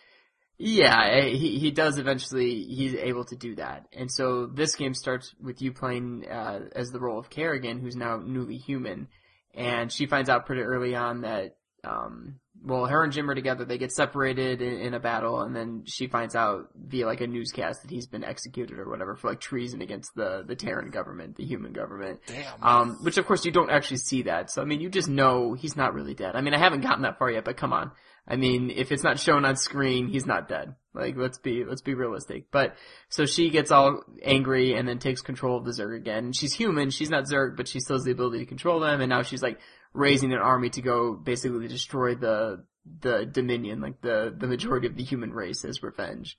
Yeah, eh, he he does eventually. He's able to do that, and so this game starts with you playing uh, as the role of Kerrigan, who's now newly human, and she finds out pretty early on that um, well, her and Jim are together. They get separated in, in, a battle, and then she finds out via like a newscast that he's been executed or whatever for like treason against the the Terran government, the human government. Damn. Um, which of course you don't actually see that. So I mean, you just know he's not really dead. I mean, I haven't gotten that far yet, but come on. I mean, if it's not shown on screen, he's not dead. Like, let's be, let's be realistic. But, so she gets all angry and then takes control of the Zerg again. She's human, she's not Zerg, but she still has the ability to control them, and now she's like, raising an army to go basically destroy the the Dominion, like the the majority of the human race as revenge.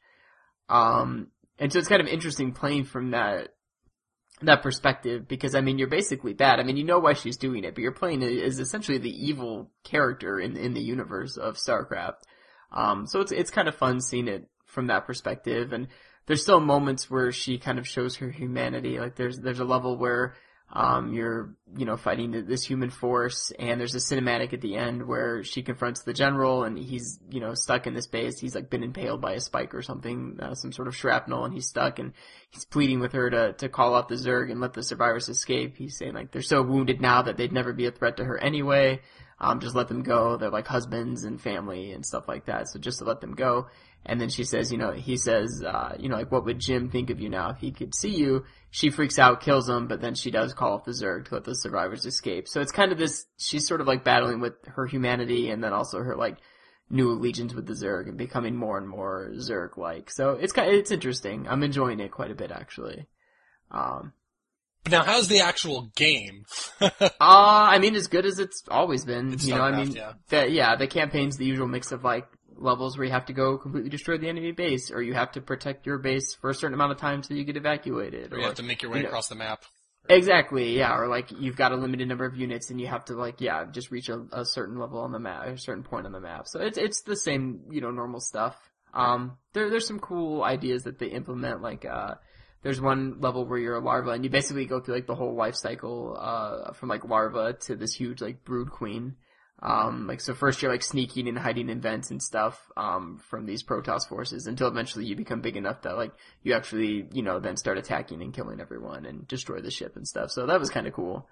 Um, and so it's kind of interesting playing from that that perspective because I mean you're basically bad. I mean you know why she's doing it, but you're playing is essentially the evil character in in the universe of StarCraft. Um, so it's it's kind of fun seeing it from that perspective, and there's still moments where she kind of shows her humanity. Like there's there's a level where um, you're, you know, fighting this human force, and there's a cinematic at the end where she confronts the general, and he's, you know, stuck in this base. He's like been impaled by a spike or something, uh, some sort of shrapnel, and he's stuck, and he's pleading with her to to call out the Zerg and let the survivors escape. He's saying like they're so wounded now that they'd never be a threat to her anyway. Um, just let them go. They're like husbands and family and stuff like that. So just to let them go. And then she says, you know, he says, uh, you know, like, what would Jim think of you now if he could see you? She freaks out, kills him, but then she does call off the Zerg to let the survivors escape. So it's kind of this, she's sort of like battling with her humanity and then also her like new allegiance with the Zerg and becoming more and more Zerg-like. So it's kind of, it's interesting. I'm enjoying it quite a bit actually. Um, but now, how's the actual game? uh, I mean, as good as it's always been. It's you know, I mean, yeah. the, yeah, the campaign's the usual mix of like levels where you have to go completely destroy the enemy base, or you have to protect your base for a certain amount of time so you get evacuated, Or you have to make your way you know, across the map. Exactly, yeah, or like you've got a limited number of units and you have to like, yeah, just reach a, a certain level on the map, a certain point on the map. So it's, it's the same, you know, normal stuff. Um, there, there's some cool ideas that they implement, like, uh, there's one level where you're a larva and you basically go through like the whole life cycle, uh, from like larva to this huge like brood queen. Um, like so first you're like sneaking and hiding in vents and stuff, um, from these Protoss forces until eventually you become big enough that like you actually, you know, then start attacking and killing everyone and destroy the ship and stuff. So that was kind of cool.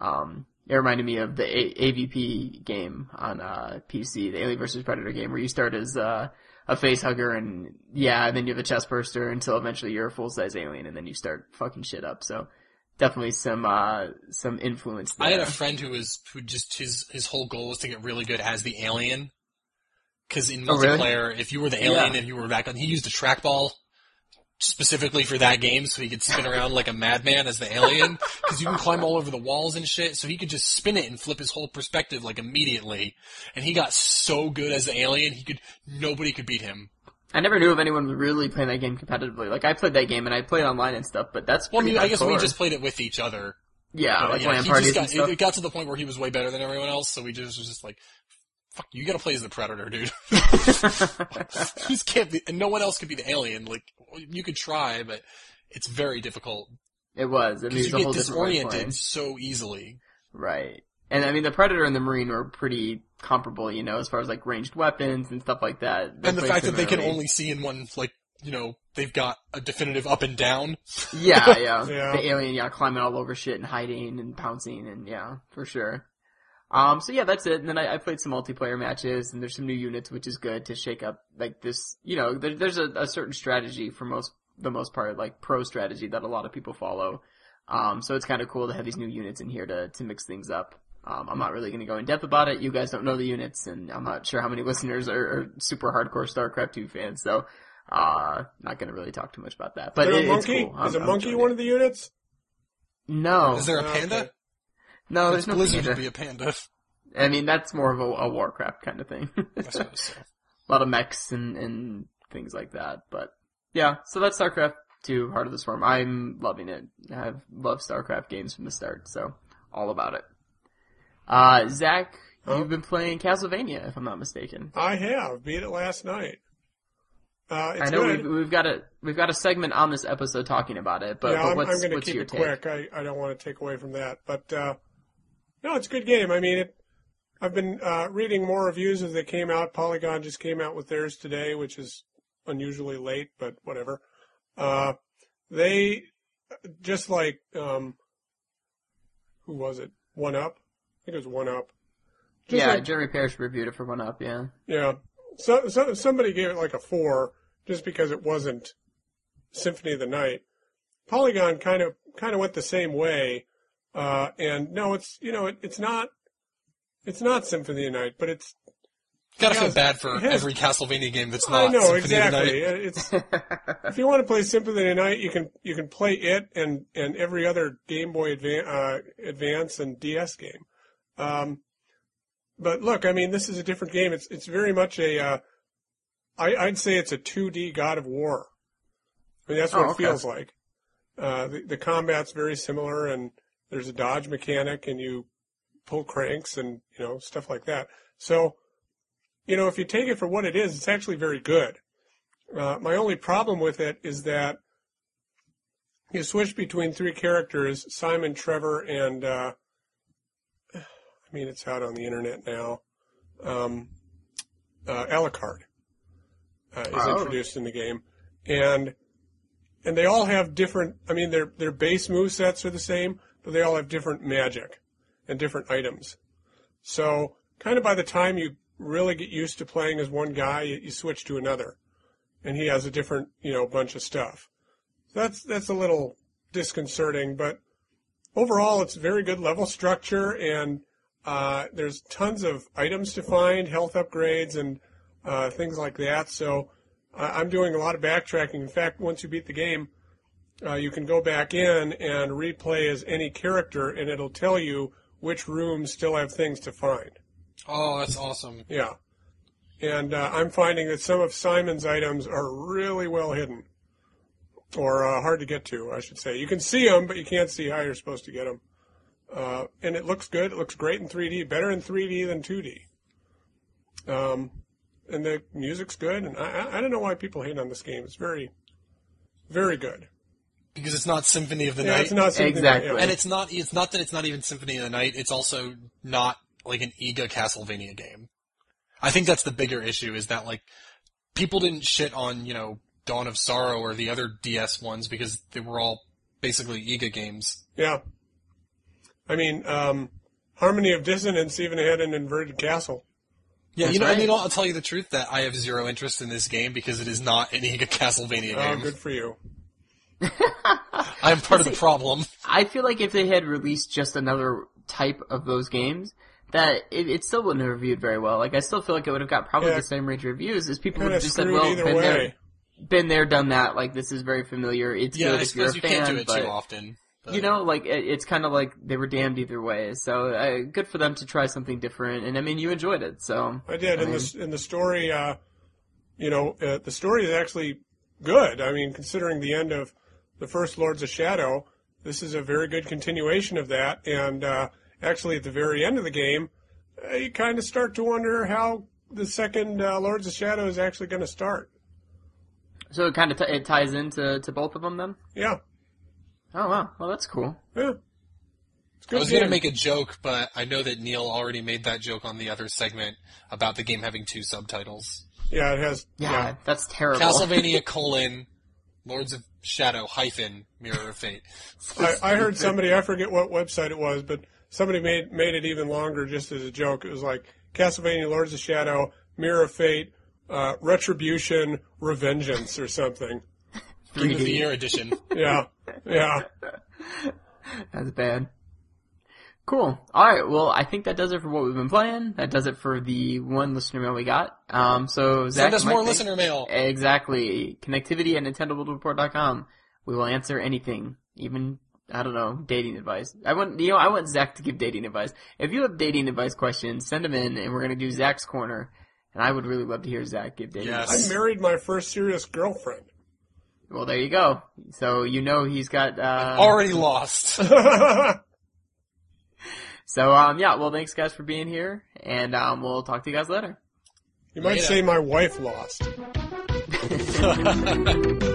Um, it reminded me of the a- AVP game on, uh, PC, the Alien vs Predator game where you start as, uh, a face hugger and yeah, and then you have a chest burster until eventually you're a full size alien and then you start fucking shit up. So definitely some, uh, some influence there. I had a friend who was who just his his whole goal was to get really good as the alien. Because in Oh, really? multiplayer, if you were the alien Yeah. and you were back on, he used a trackball specifically for that game, so he could spin around like a madman as the alien. Because you can climb all over the walls and shit, so he could just spin it and flip his whole perspective like immediately. And he got so good as the alien, he could nobody could beat him. I never knew of anyone really playing that game competitively. Like I played that game and I played online and stuff, but that's Well, I mean, I guess we just played it with each other. yeah, But, like yeah, parties got, and stuff. It, got to the point where he was way better than everyone else, so we just was just like, "Fuck, you gotta play as the predator, dude." just can't be, and no one else could be the alien. Like, you could try, but it's very difficult it was. I because you get different way of disoriented so easily. Right. And I mean, the Predator and the Marine were pretty comparable, you know, as far as like ranged weapons and stuff like that. They're And the fact that they can only see in one, like, you know, they've got a definitive up and down. Yeah, yeah. Yeah. The alien, yeah, climbing all over shit and hiding and pouncing and yeah, for sure. Um, so yeah, that's it. And then I, I played some multiplayer matches and there's some new units, which is good to shake up like this, you know, there, there's a, a certain strategy for most, the most part, like pro strategy that a lot of people follow. Um, so it's kind of cool to have these new units in here to, to mix things up. Um, I'm not really going to go in depth about it. You guys don't know the units, and I'm not sure how many listeners are, are super hardcore StarCraft 2 fans, so uh, not going to really talk too much about that. But Is there it- a it's monkey? cool. I'm- Is a I'm monkey one it. of the units? No, Is there a Okay. panda? no, It's there's no Blizzard panda. would be a panda. I mean, that's more of a, a Warcraft kind of thing. I suppose a lot of mechs and, and things like that. But yeah, so that's StarCraft 2, Heart of the Swarm. I'm loving it. I've loved StarCraft games from the start, so all about it. Uh, Zach, Huh? you've been playing Castlevania, if I'm not mistaken. I have. Beat it last night. Uh, it's I know good. we've, we've got a we've got a segment on this episode talking about it, but, yeah, but I'm, what's I'm going to keep your it take? quick. I, I don't want to take away from that, but uh, no, it's a good game. I mean, it. I've been uh, reading more reviews as they came out. Polygon just came out with theirs today, which is unusually late, but whatever. Uh, they just like um, who was it? One Up. I think it was One Up. Just yeah, like- Jeremy Parish reviewed it for One Up. Yeah. yeah. So, so somebody gave it like a four just because it wasn't Symphony of the Night. Polygon kind of kind of went the same way, uh, and no, it's you know it, it's not it's not Symphony of the Night, but it's Gotta Yeah, feel bad for it has- every Castlevania game that's I not know Symphony of the Night. exactly. It's if you want to play Symphony of the Night, you can you can play it and and every other Game Boy Advance, uh, Advance and DS game. Um, but look, I mean, this is a different game. It's it's very much a. Uh, I, I'd say it's a 2D God of War. I mean, that's what Oh, it feels like. Uh, the, the combat's very similar, and there's a dodge mechanic, and you pull cranks and you know stuff like that. So, you know, if you take it for what it is, it's actually very good. Uh, my only problem with it is that you switch between three characters: Simon, Trevor, and uh, I mean, it's out on the internet now. Um, uh, Alucard uh, is Oh. introduced in the game, and and they all have different. I mean, their their base move sets are the same, but they all have different magic and different items. So, kind of by the time you really get used to playing as one guy, you, you switch to another, and he has a different, you know, bunch of stuff. So That's that's a little disconcerting, but overall, it's very good level structure, and uh, there's tons of items to find, health upgrades, and uh, things like that. So, I- I'm doing a lot of backtracking. In fact, once you beat the game, uh, you can go back in and replay as any character, and it'll tell you which rooms still have things to find. Oh, that's awesome. Yeah. And uh, I'm finding that some of Simon's items are really well hidden, or uh, hard to get to, I should say. You can see them, but you can't see how you're supposed to get them. Uh, and it looks good. It looks great in 3D, better in 3D than 2D. Um, and the music's good, and I, I- don't know why people hate on this game. It's very, very good. Because it's not Symphony of the Yeah, Night. it's not something Exactly. yeah. and it's not it's not that it's not even Symphony of the Night, it's also not like an IGA Castlevania game. I think that's the bigger issue is that like people didn't shit on, you know, Dawn of Sorrow or the other DS ones because they were all basically IGA games. Yeah. I mean, um, Harmony of Dissonance even had an inverted castle. Yeah, That's you know, right. and you know, I'll tell you the truth that I have zero interest in this game because it is not any IGA Castlevania Oh, good for you. I am part of the problem. I feel like if they had released just another type of those games, that it, it still wouldn't have reviewed very well. Like I still feel like it would have got probably Yeah. the same range of reviews as people would have just said, "Well, either been there, been there, done that. Like this is very familiar. It's Yeah, good I if you're a suppose you fan, can't do it but too often. But- you know, like it, it's kind of like they were damned either way. So uh, good for them to try something different. And I mean, you enjoyed it, so I did. In mean- the in the story, uh, you know, uh, the story is actually good. I mean, considering the end of the first Lords of Shadow, this is a very good continuation of that. And uh, actually, at the very end of the game, uh, you kind of start to wonder how the second uh, Lords of Shadow is actually going to start. so it kind of t- it ties into to both of them then. Yeah, Oh wow, well that's cool. yeah. Good I was going to make a joke, but I know that Neal already made that joke on the other segment about the game having two subtitles. Yeah, it has. Yeah, Yeah, that's terrible. Castlevania colon Lords of Shadow hyphen Mirror of Fate. I, I heard somebody, I forget what website it was, but somebody made made it even longer just as a joke. It was like Castlevania, Lords of Shadow, Mirror of Fate, uh, Retribution, Revengeance, or something. Game of the Year edition. Yeah, yeah. That's bad. Cool. Alright, well, I think that does it for what we've been playing. That does it for the one listener mail we got. Um, so, Zach, Send us more thank- listener mail. Exactly. Connectivity at NintendoWorldReport.com. We will answer anything, even, I don't know, dating advice. I want, you know, I want Zach to give dating advice. If you have dating advice questions, send them in and we're gonna do Zach's corner. And I would really love to hear Zach give dating Yes. advice. I married my first serious girlfriend. Well, there you go. So, you know he's got, uh, Already lost. so, um, yeah, well, thanks guys for being here and, um, we'll talk to you guys later. you might Later. say my wife lost.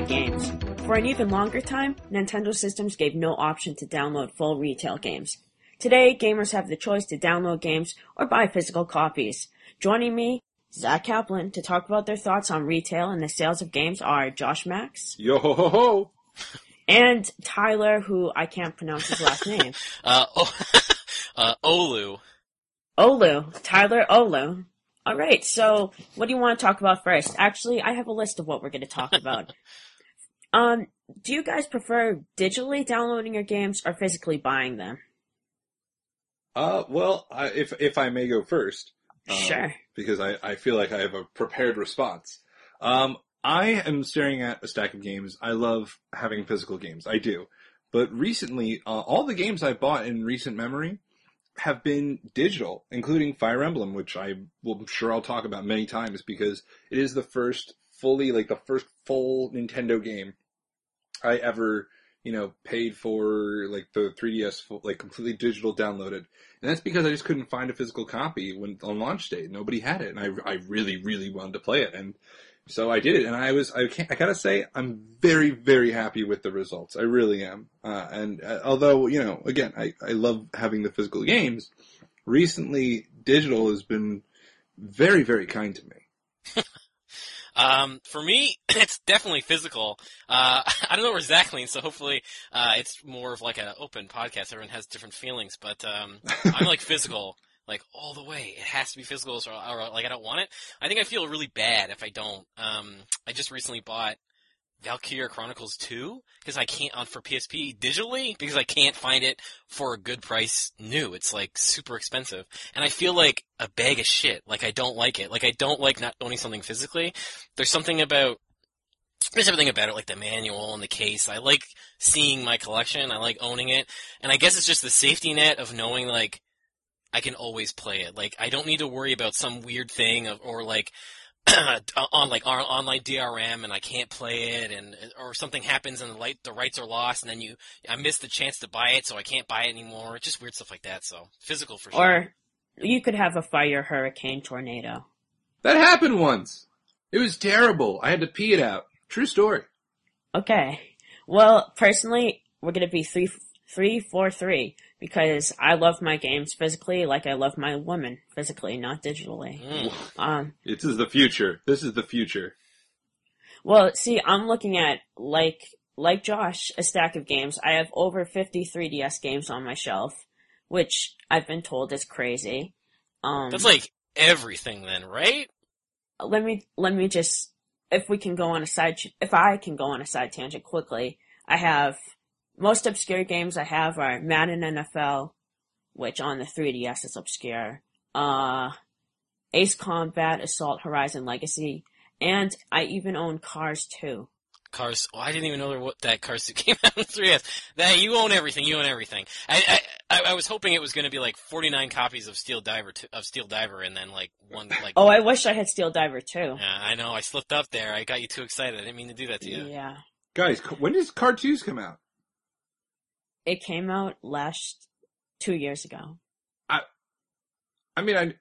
buy games. For an even longer time, Nintendo systems gave no option to download full retail games. Today, gamers have the choice to download games or buy physical copies. Joining me, Zack Kaplan, to talk about their thoughts on retail and the sales of games are Josh Max Yo ho ho ho! and Tyler, who I can't pronounce his last name. Uh, oh, uh, Ohlew. Ohlew. Tyler Ohlew. Alright, so what do you want to talk about first? Actually, I have a list of what we're going to talk about. um, do you guys prefer digitally downloading your games or physically buying them? Uh, well, I, if if I may go first, um, Sure. because I, I feel like I have a prepared response. Um, I am staring at a stack of games. I love having physical games. I do. But recently, uh, all the games I bought in recent memory have been digital, including Fire Emblem, which I will, I'm sure I'll talk about many times because it is the first fully, like the first full Nintendo game I ever, you know, paid for, like the 3DS, full, like completely digital downloaded. And that's because I just couldn't find a physical copy when on launch day. Nobody had it, and I, I really, really wanted to play it, and so I did it. And I was, I can't, I gotta say, I'm very, very happy with the results. I really am. Uh, and uh, although you know, again, I, I love having the physical games. Recently, digital has been very, very kind to me. Um, for me, it's definitely physical. Uh, I don't know where Zach leans, so hopefully, uh, it's more of like an open podcast. Everyone has different feelings, but, um, I'm like physical, like all the way. It has to be physical, or, or like I don't want it. I think I feel really bad if I don't. Um, I just recently bought Valkyria Chronicles 2 because I can't on for PSP digitally because I can't find it for a good price new. It's like super expensive. And I feel like a bag of shit. Like I don't like it. Like I don't like not owning something physically. There's something about there's everything about it, like the manual and the case. I like seeing my collection. I like owning it. And I guess it's just the safety net of knowing like I can always play it. Like I don't need to worry about some weird thing of, or like on like our online DRM and I can't play it and or something happens and the light the rights are lost and then you I miss the chance to buy it so I can't buy it anymore. Just weird stuff like that. So physical for sure. Or you could have a fire, hurricane, tornado. That happened once. It was terrible. I had to pee it out. True story. Okay. Well, personally, we're gonna be three, three, four, three because I love my games physically, like I love my woman physically, not digitally. Mm. Um, This is the future. This is the future. well, see, I'm looking at like like Josh, a stack of games. I have over 50 3DS games on my shelf, which I've been told is crazy. Um, That's like everything then, right? let me let me just if we can go on a side if I can go on a side tangent quickly. I have most obscure games I have are Madden NFL, which on the 3DS is obscure. Uh, Ace Combat, Assault Horizon Legacy, and I even own Cars 2. Cars. Oh, I didn't even know there, what that Cars 2 came out in 3DS. That you own everything. You own everything. I I, I was hoping it was going to be like 49 copies of Steel Diver to, of Steel Diver and then like one like. Oh, I wish I had Steel Diver too. Yeah, I know. I slipped up there. I got you too excited. I didn't mean to do that to you. Yeah. Guys, when does Cartoons come out? It came out last two years ago. I I mean, I,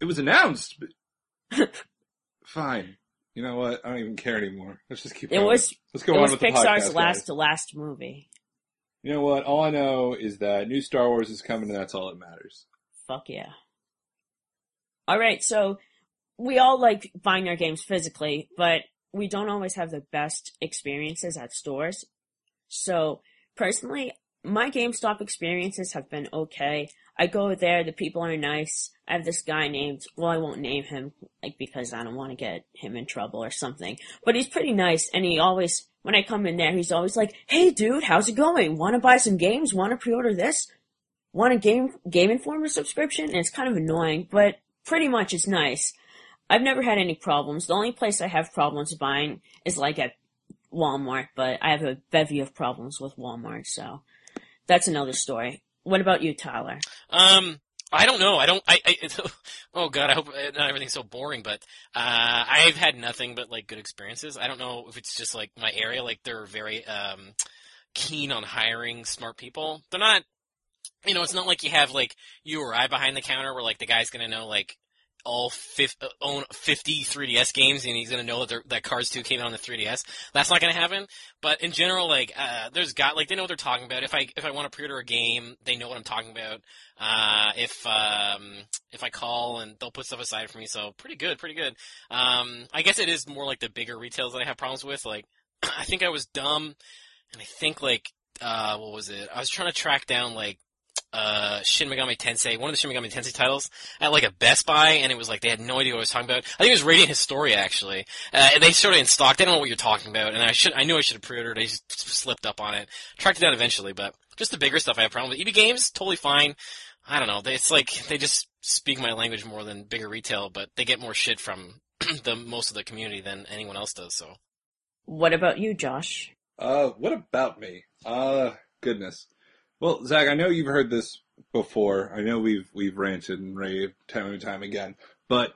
it was announced, but fine. You know what? I don't even care anymore. Let's just keep It going. was Let's go it on was with the Pixar's podcast, last guys. to last movie. You know what? All I know is that new Star Wars is coming, and that's all that matters. Fuck yeah. Alright, so we all like buying our games physically, but we don't always have the best experiences at stores. So personally, my GameStop experiences have been okay. I go there, the people are nice. I have this guy named, well, I won't name him, like, because I don't want to get him in trouble or something. But he's pretty nice, and he always, when I come in there, he's always like, hey dude, how's it going? Wanna buy some games? Wanna pre-order this? Want a game, Game Informer subscription? And it's kind of annoying, but pretty much it's nice. I've never had any problems. The only place I have problems buying is like at Walmart, but I have a bevy of problems with Walmart, so that's another story. What about you, Tyler? Um, I don't know. I don't. I. I oh God, I hope uh, not everything's so boring. But uh, I've had nothing but like good experiences. I don't know if it's just like my area. Like they're very um keen on hiring smart people. They're not. You know, it's not like you have like you or I behind the counter where like the guy's gonna know like all fif- uh, own 50 3DS games and he's gonna know that that Cars 2 came out on the 3DS. That's not gonna happen. But in general, like, uh, there's got, like, they know what they're talking about. If I, if I want to pre-order a game, they know what I'm talking about. Uh, if, um, if I call and they'll put stuff aside for me, so pretty good, pretty good. Um, I guess it is more like the bigger retails that I have problems with. Like, I think I was dumb, and I think like, uh, what was it? I was trying to track down like, uh, Shin Megami Tensei, one of the Shin Megami Tensei titles, at like a Best Buy, and it was like they had no idea what I was talking about. I think it was Radiant Historia actually. Uh, and they showed it in stock. They don't know what you're talking about, and I should, I knew I should have pre-ordered. I just slipped up on it. Tracked it down eventually, but just the bigger stuff I have problem with. EB Games, totally fine. I don't know. They, it's like they just speak my language more than bigger retail, but they get more shit from the most of the community than anyone else does. So What about you, Josh? Uh, what about me? Uh, goodness. Well, Zach, I know you've heard this before. I know we've we've ranted and raved time and time again, but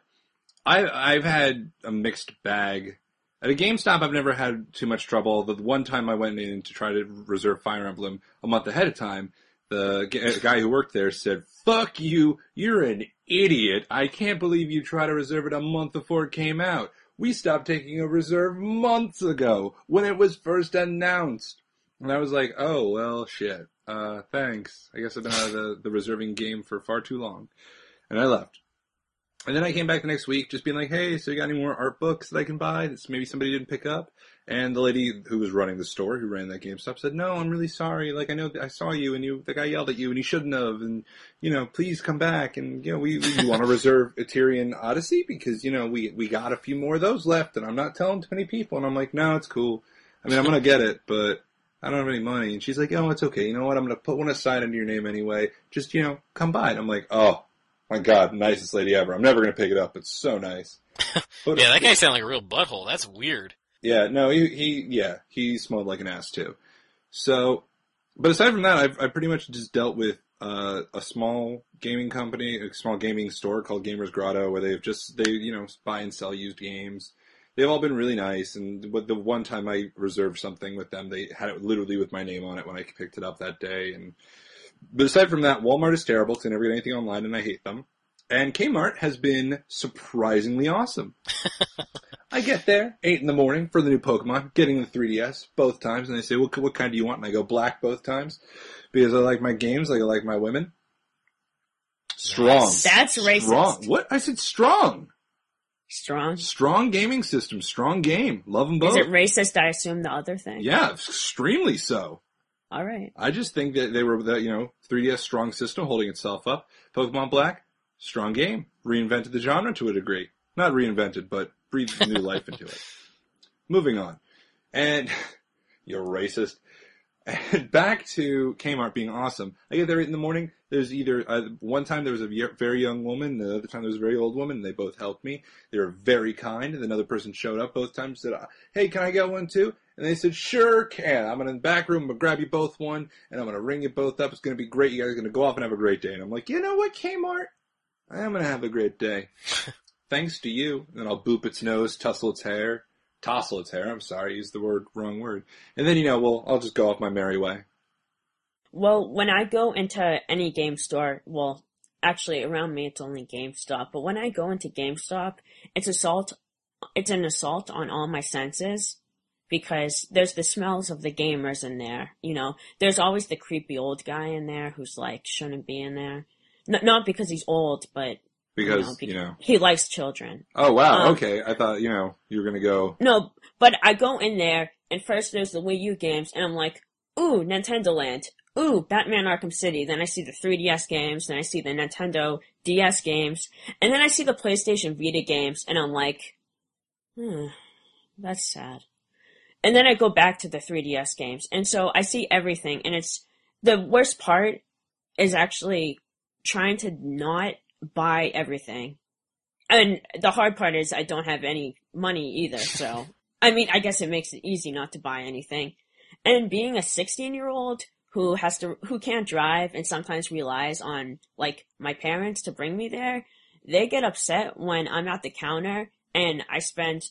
I I've had a mixed bag. At a GameStop, I've never had too much trouble. The one time I went in to try to reserve Fire Emblem a month ahead of time, the g- guy who worked there said, "Fuck you! You're an idiot! I can't believe you tried to reserve it a month before it came out. We stopped taking a reserve months ago when it was first announced." And I was like, "Oh well, shit. Uh, thanks. I guess I've been out of the, the reserving game for far too long." And I left. And then I came back the next week, just being like, "Hey, so you got any more art books that I can buy that maybe somebody didn't pick up?" And the lady who was running the store, who ran that GameStop, said, "No, I'm really sorry. Like I know I saw you, and you the guy yelled at you, and he shouldn't have. And you know, please come back. And you know, we, we want to reserve Etrian Odyssey because you know we we got a few more of those left, and I'm not telling too many people. And I'm like, no, it's cool. I mean, I'm gonna get it, but I don't have any money. And she's like, oh, it's okay. You know what? I'm gonna put one aside under your name anyway. Just you know, come by. And I'm like, oh my god, nicest lady ever. I'm never gonna pick it up. It's so nice. But yeah, that guy sounded like a real butthole. That's weird. yeah, no, he, he, yeah, he smelled like an ass too. So, but aside from that, I've, I've pretty much just dealt with, uh, a small gaming company, a small gaming store called Gamers Grotto, where they've just, they, you know, buy and sell used games. They've all been really nice, and with the one time I reserved something with them, they had it literally with my name on it when I picked it up that day. And but aside from that, Walmart is terrible because I never get anything online, and I hate them. And Kmart has been surprisingly awesome. I get there eight in the morning for the new Pokemon, getting the 3DS both times, and they say, "What what kind do you want?" And I go black both times because I like my games, like I like my women. Strong. That's racist. Strong. What? I said strong. Strong. Strong gaming system. Strong game. Love them both. Is it racist? I assume the other thing. yeah, extremely so. All right. I just think that they were that you know 3DS strong system holding itself up. Pokemon Black, strong game, reinvented the genre to a degree. Not reinvented, but breathed new life into it. Moving on, and you're racist. And back to Kmart being awesome. I get there eight in the morning. There's either uh, one time there was a very young woman, the other time there was a very old woman. And they both helped me. They were very kind. And another person showed up both times. Said, "Hey, can I get one too?" And they said, "Sure can." I'm gonna in the back room. I'm gonna grab you both one, and I'm gonna ring you both up. It's gonna be great. You guys are gonna go off and have a great day. And I'm like, you know what, Kmart? I am gonna have a great day. Thanks to you. And then I'll boop its nose, tussle its hair, tossle its hair. I'm sorry, I used the word wrong word. And then you know, well, I'll just go off my merry way. Well, when I go into any game store, well, actually around me it's only GameStop, but when I go into GameStop, it's assault, it's an assault on all my senses because there's the smells of the gamers in there, you know. There's always the creepy old guy in there who's like shouldn't be in there. N- not because he's old, but Because, you you know, know. he likes children. Oh wow, Um, okay. I thought, you know, you were gonna go No, but I go in there, and first there's the Wii U games, and I'm like, ooh, Nintendo Land. Ooh, Batman Arkham City. Then I see the 3DS games, then I see the Nintendo DS games, and then I see the PlayStation Vita games, and I'm like, hmm, that's sad. And then I go back to the 3DS games, and so I see everything, and it's, the worst part is actually trying to not buy everything. And the hard part is I don't have any money either, so. I mean, I guess it makes it easy not to buy anything. And being a 16 year old who has to, who can't drive and sometimes relies on, like, my parents to bring me there, they get upset when I'm at the counter and I spend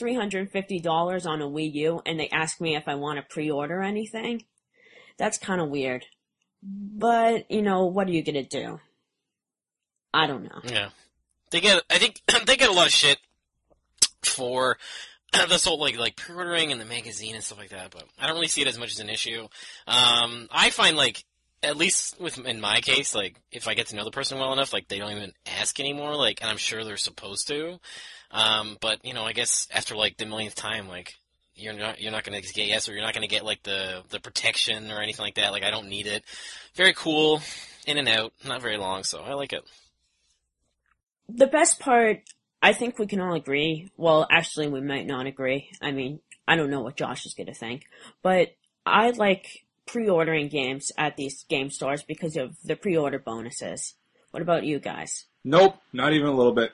$350 on a Wii U and they ask me if I want to pre-order anything. That's kind of weird. Mm-hmm. But, you know, what are you gonna do? I don't know. Yeah. they get I think they get a lot of shit for this whole like like pre-ordering and the magazine and stuff like that, but I don't really see it as much as an issue. Um, I find like at least with in my case, like if I get to know the person well enough, like they don't even ask anymore, like, and I'm sure they're supposed to. Um, but you know, I guess after like the millionth time, like you're not you're not gonna get yes, or you're not gonna get like the the protection or anything like that. Like I don't need it. Very cool, in and out, not very long, so I like it. The best part, I think we can all agree. Well, actually, we might not agree. I mean, I don't know what Josh is gonna think, but I like pre-ordering games at these game stores because of the pre-order bonuses. What about you guys? Nope, not even a little bit.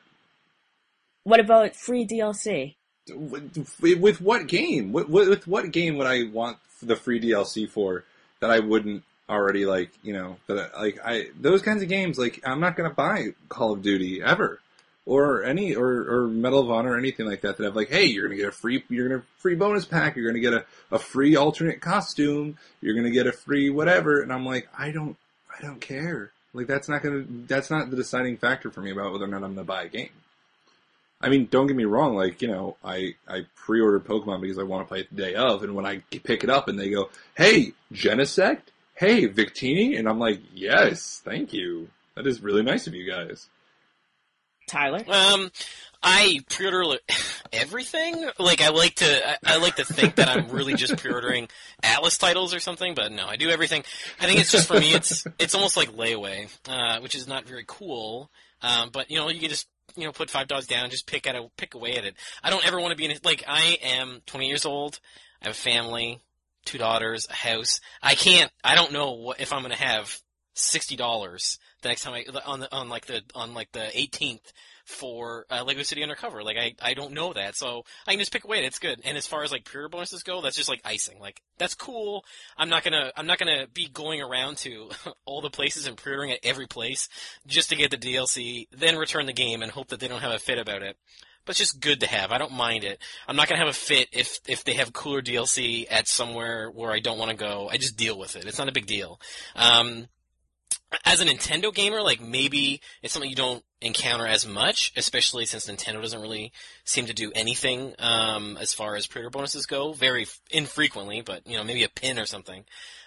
What about free DLC? With, with what game? With, with what game would I want the free DLC for that I wouldn't already like? You know, but like I those kinds of games. Like I'm not gonna buy Call of Duty ever, or any or, or Medal of Honor or anything like that. That have like, hey, you're gonna get a free, you're gonna free bonus pack. You're gonna get a, a free alternate costume. You're gonna get a free whatever. And I'm like, I don't, I don't care. Like that's not gonna, that's not the deciding factor for me about whether or not I'm gonna buy a game. I mean, don't get me wrong. Like, you know, I, I pre-ordered Pokemon because I want to play it the day of. And when I pick it up and they go, Hey, Genesect? Hey, Victini? And I'm like, yes, thank you. That is really nice of you guys. Tyler? Um, I pre-order everything. Like I like to, I, I like to think that I'm really just pre-ordering Atlas titles or something, but no, I do everything. I think it's just for me. It's it's almost like layaway, uh, which is not very cool. Um, but you know, you can just you know put five dollars down, just pick at a pick away at it. I don't ever want to be in it. Like I am 20 years old. I have a family, two daughters, a house. I can't. I don't know what if I'm going to have sixty dollars the next time I on the on like the on like the 18th for uh, Lego City Undercover. Like I I don't know that, so I can just pick away. It's good. And as far as like pre-order bonuses go, that's just like icing. Like that's cool. I'm not gonna I'm not gonna be going around to all the places and pre-ordering at every place just to get the DLC, then return the game and hope that they don't have a fit about it. But it's just good to have. I don't mind it. I'm not gonna have a fit if if they have cooler DLC at somewhere where I don't want to go. I just deal with it. It's not a big deal. Um, as a Nintendo gamer, like maybe it's something you don't encounter as much, especially since Nintendo doesn't really seem to do anything um, as far as pre-order bonuses go. Very f- infrequently, but you know maybe a pin or something.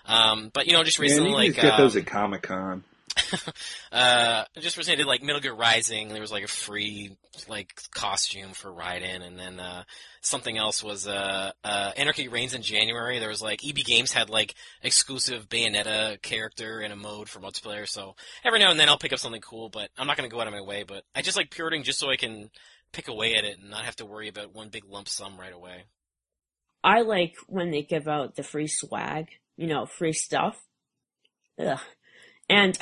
Um, but you know, just recently, Man, you like just get those um, at Comic Con. uh, just recently did like Metal Gear Rising. There was like a free like costume for Raiden, and then uh, something else was uh, uh, Anarchy Reigns in January. There was like EB Games had like exclusive Bayonetta character and a mode for multiplayer. So every now and then I'll pick up something cool, but I'm not to go out of my way. But I just like pre-ordering just so I can pick away at it and not have to worry about one big lump sum right away. I like when they give out the free swag, you know, free stuff. Ugh. And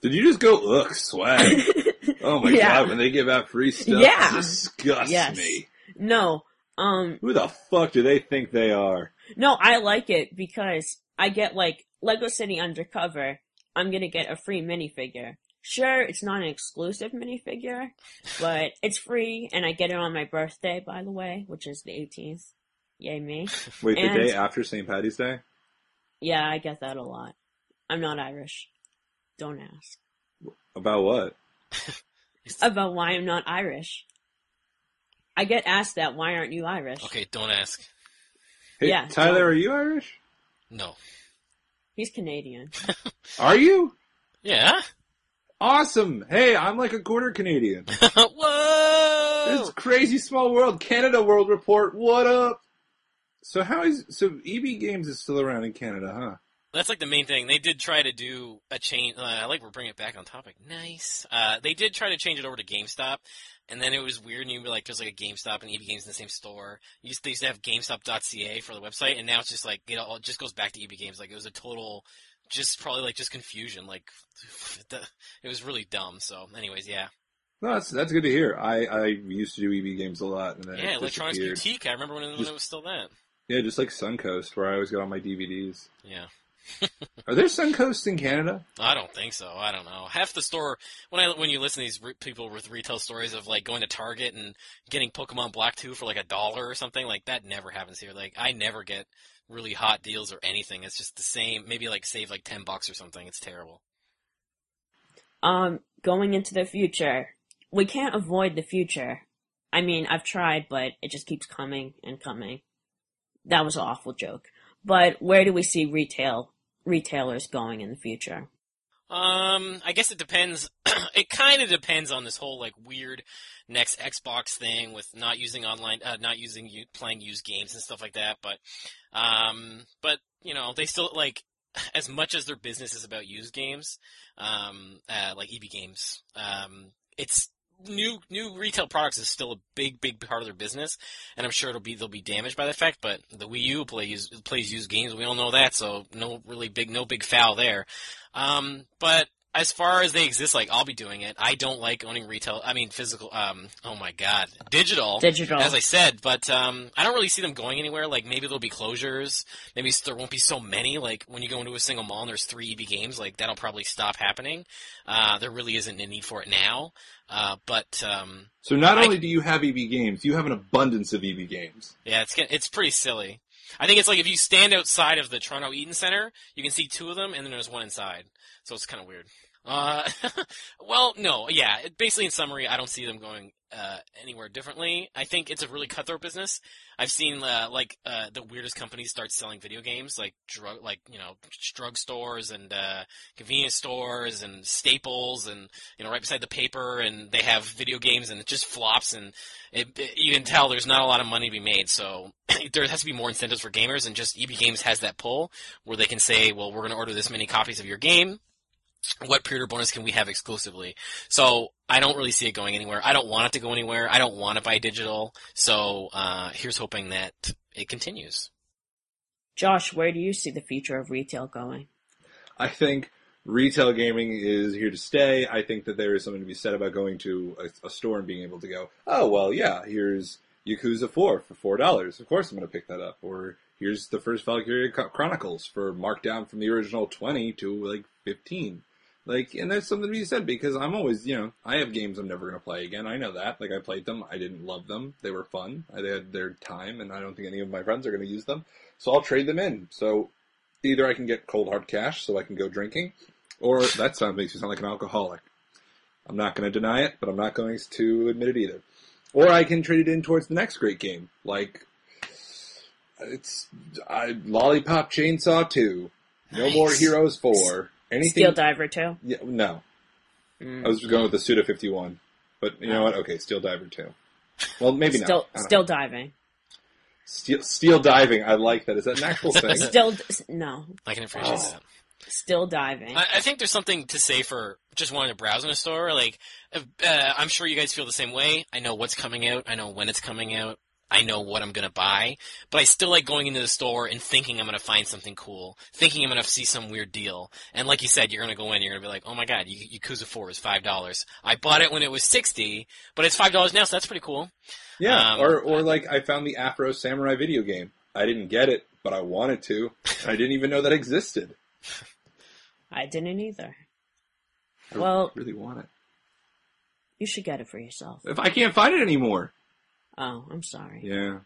Did you just go, ugh, swag? Oh my Yeah. god, when they give out free stuff, Yeah. disgusts Yes. me. no, um, Who the fuck do they think they are? no, I like it because I get like Lego City Undercover. I'm gonna get a free minifigure. Sure, it's not an exclusive minifigure, but it's free and I get it on my birthday, by the way, which is the 18th. Yay me. Wait, the day after St. Patty's Day? Yeah, I get that a lot. I'm not Irish. Don't ask. About what? About why I'm not Irish. I get asked that, why aren't you Irish? Okay, don't ask. Hey, Yeah, Tyler, so- are you Irish? No. He's Canadian. Are you? Yeah. Awesome. Hey, I'm like a quarter Canadian. Whoa. It's crazy small world. Canada World Report. What up? So how is so EB Games is still around in Canada, huh? That's like the main thing. They did try to do a change. Uh, I like we're bringing it back on topic. Nice. Uh, they did try to change it over to GameStop, and then it was weird. And you'd be like, there's like a GameStop and EB Games in the same store. You used, they used to have GameStop.ca for the website, and now it's just like it all just goes back to EB Games. Like it was a total, just probably like just confusion. Like it was really dumb. So, anyways, yeah, No, that's that's good to hear. I I used to do EB Games a lot, and then yeah. Electronics. Boutique. I remember when, when Just- it was still that. Yeah, just like Suncoast, where I always got all my DVDs. Yeah. Are there Suncoasts in Canada? I don't think so. I don't know. Half the store when I when you listen to these re- people with retail stories of like going to Target and getting Pokemon Black Two for like a dollar or something like that never happens here. Like I never get really hot deals or anything. It's just the same. Maybe like save like ten bucks or something. It's terrible. Um, going into the future, we can't avoid the future. I mean, I've tried, but it just keeps coming and coming. That was an awful joke. But where do we see retail retailers going in the future? Um, I guess it depends. it kind of depends on this whole like weird next Xbox thing with not using online, uh, not using playing used games and stuff like that. But, um, but you know, they still like as much as their business is about used games, um, uh, like EB Games, um, it's new new retail products is still a big big part of their business, and I'm sure it'll be they'll be damaged by the fact. But the Wii U plays plays used games, we all know that, so no really big no big foul there. Um, but as far as they exist, like I'll be doing it. I don't like owning retail. I mean physical. Um, oh my god, digital. Digital. As I said, but um, I don't really see them going anywhere. Like maybe there'll be closures. Maybe there won't be so many. Like when you go into a single mall and there's three EB games, like that'll probably stop happening. Uh, there really isn't a need for it now. Uh, but um, So not I- only do you have EB games, you have an abundance of EB games. yeah, it's it's pretty silly. I think it's like if you stand outside of the Toronto Eaton Center, you can see two of them, and then there's one inside. So it's kind of weird. Uh, well, no, yeah. Basically, in summary, I don't see them going uh, anywhere differently. I think it's a really cutthroat business. I've seen uh, like uh, the weirdest companies start selling video games, like drug, like you know, drug stores and uh, convenience stores and Staples, and you know, right beside the paper, and they have video games, and it just flops, and it, it- you can tell there's not a lot of money to be made. So there has to be more incentives for gamers, and just EB Games has that pull where they can say, well, we're going to order this many copies of your game. What pre-order bonus can we have exclusively? So I don't really see it going anywhere. I don't want it to go anywhere. I don't want to buy digital. So uh, here's hoping that it continues. Josh, where do you see the future of retail going? I think retail gaming is here to stay. I think that there is something to be said about going to a, a store and being able to go, oh well, yeah, here's Yakuza Four for four dollars. Of course, I'm going to pick that up. Or here's the first Valkyria Chronicles for marked down from the original twenty to like fifteen. Like, and there's something to be said because I'm always, you know, I have games I'm never going to play again. I know that. Like, I played them. I didn't love them. They were fun. They had their time, and I don't think any of my friends are going to use them. So I'll trade them in. So either I can get cold hard cash so I can go drinking, or that sound makes me sound like an alcoholic. I'm not going to deny it, but I'm not going to admit it either. Or I can trade it in towards the next great game, like it's uh, Lollipop Chainsaw 2, No Nice. More Heroes 4, anything. Steel Diver 2? Yeah, no, Mm. I was going with the Suda 51, but you know what? Okay, Steel Diver 2. Well, maybe Still, not. Still know. diving. Steel, steel diving. I like that. Is that an actual thing? Still, no. I can appreciate Oh. that. Still diving. I, I think there's something to say for just wanting to browse in a store. Like, uh, I'm sure you guys feel the same way. I know what's coming out. I know when it's coming out. I know what I'm gonna buy, but I still like going into the store and thinking I'm gonna find something cool, thinking I'm gonna see some weird deal. And like you said, you're gonna go in, you're gonna be like, oh my god, Y- Yakuza 4 is five dollars. I bought it when it was sixty, but it's five dollars now, so that's pretty cool. Yeah, Um, or or like I found the Afro Samurai video game. I didn't get it, but I wanted to. I didn't even know that existed. I didn't either. I Well- really want it. You should get it for yourself. If I can't find it anymore, Oh, I'm sorry. yeah.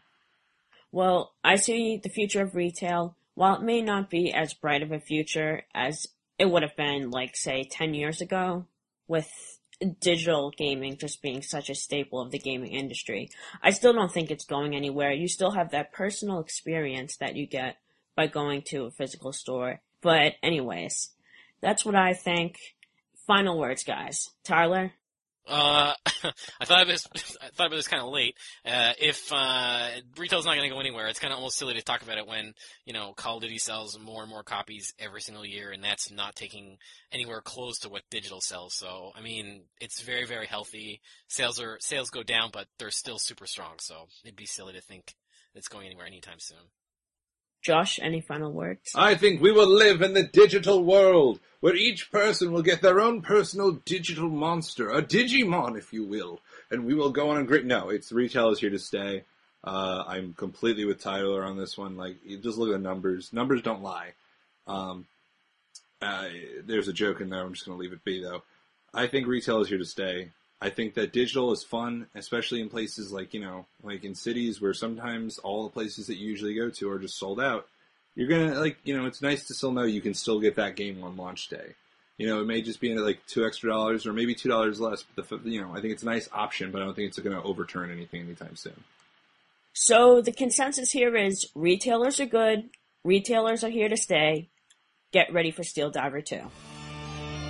Well, I see the future of retail. While it may not be as bright of a future as it would have been, like, say, 10 years ago, with digital gaming just being such a staple of the gaming industry, I still don't think it's going anywhere. You still have that personal experience that you get by going to a physical store. But, anyways, that's what I think. Final words, guys. Tyler? Uh, I thought of this. I thought about this kind of late. Uh, if uh, retail's not going to go anywhere, it's kind of almost silly to talk about it when you know Call of Duty sells more and more copies every single year, and that's not taking anywhere close to what digital sells. So, I mean, it's very, very healthy. Sales are sales go down, but they're still super strong. So, it'd be silly to think it's going anywhere anytime soon. Josh, any final words? I think we will live in the digital world, where each person will get their own personal digital monster, a Digimon, if you will, and we will go on a great. No, it's retail is here to stay. Uh, I'm completely with Tyler on this one. Like, just look at the numbers. Numbers don't lie. Um, uh, there's a joke in there. I'm just going to leave it be, though. I think retail is here to stay. I think that digital is fun, especially in places like, you know, like in cities where sometimes all the places that you usually go to are just sold out. You're gonna, like, you know, it's nice to still know you can still get that game on launch day. You know, it may just be like two extra dollars or maybe two dollars less. But the, you know, I think it's a nice option, but I don't think it's going to overturn anything anytime soon. So the consensus here is retailers are good, retailers are here to stay. Get ready for Steel Diver 2.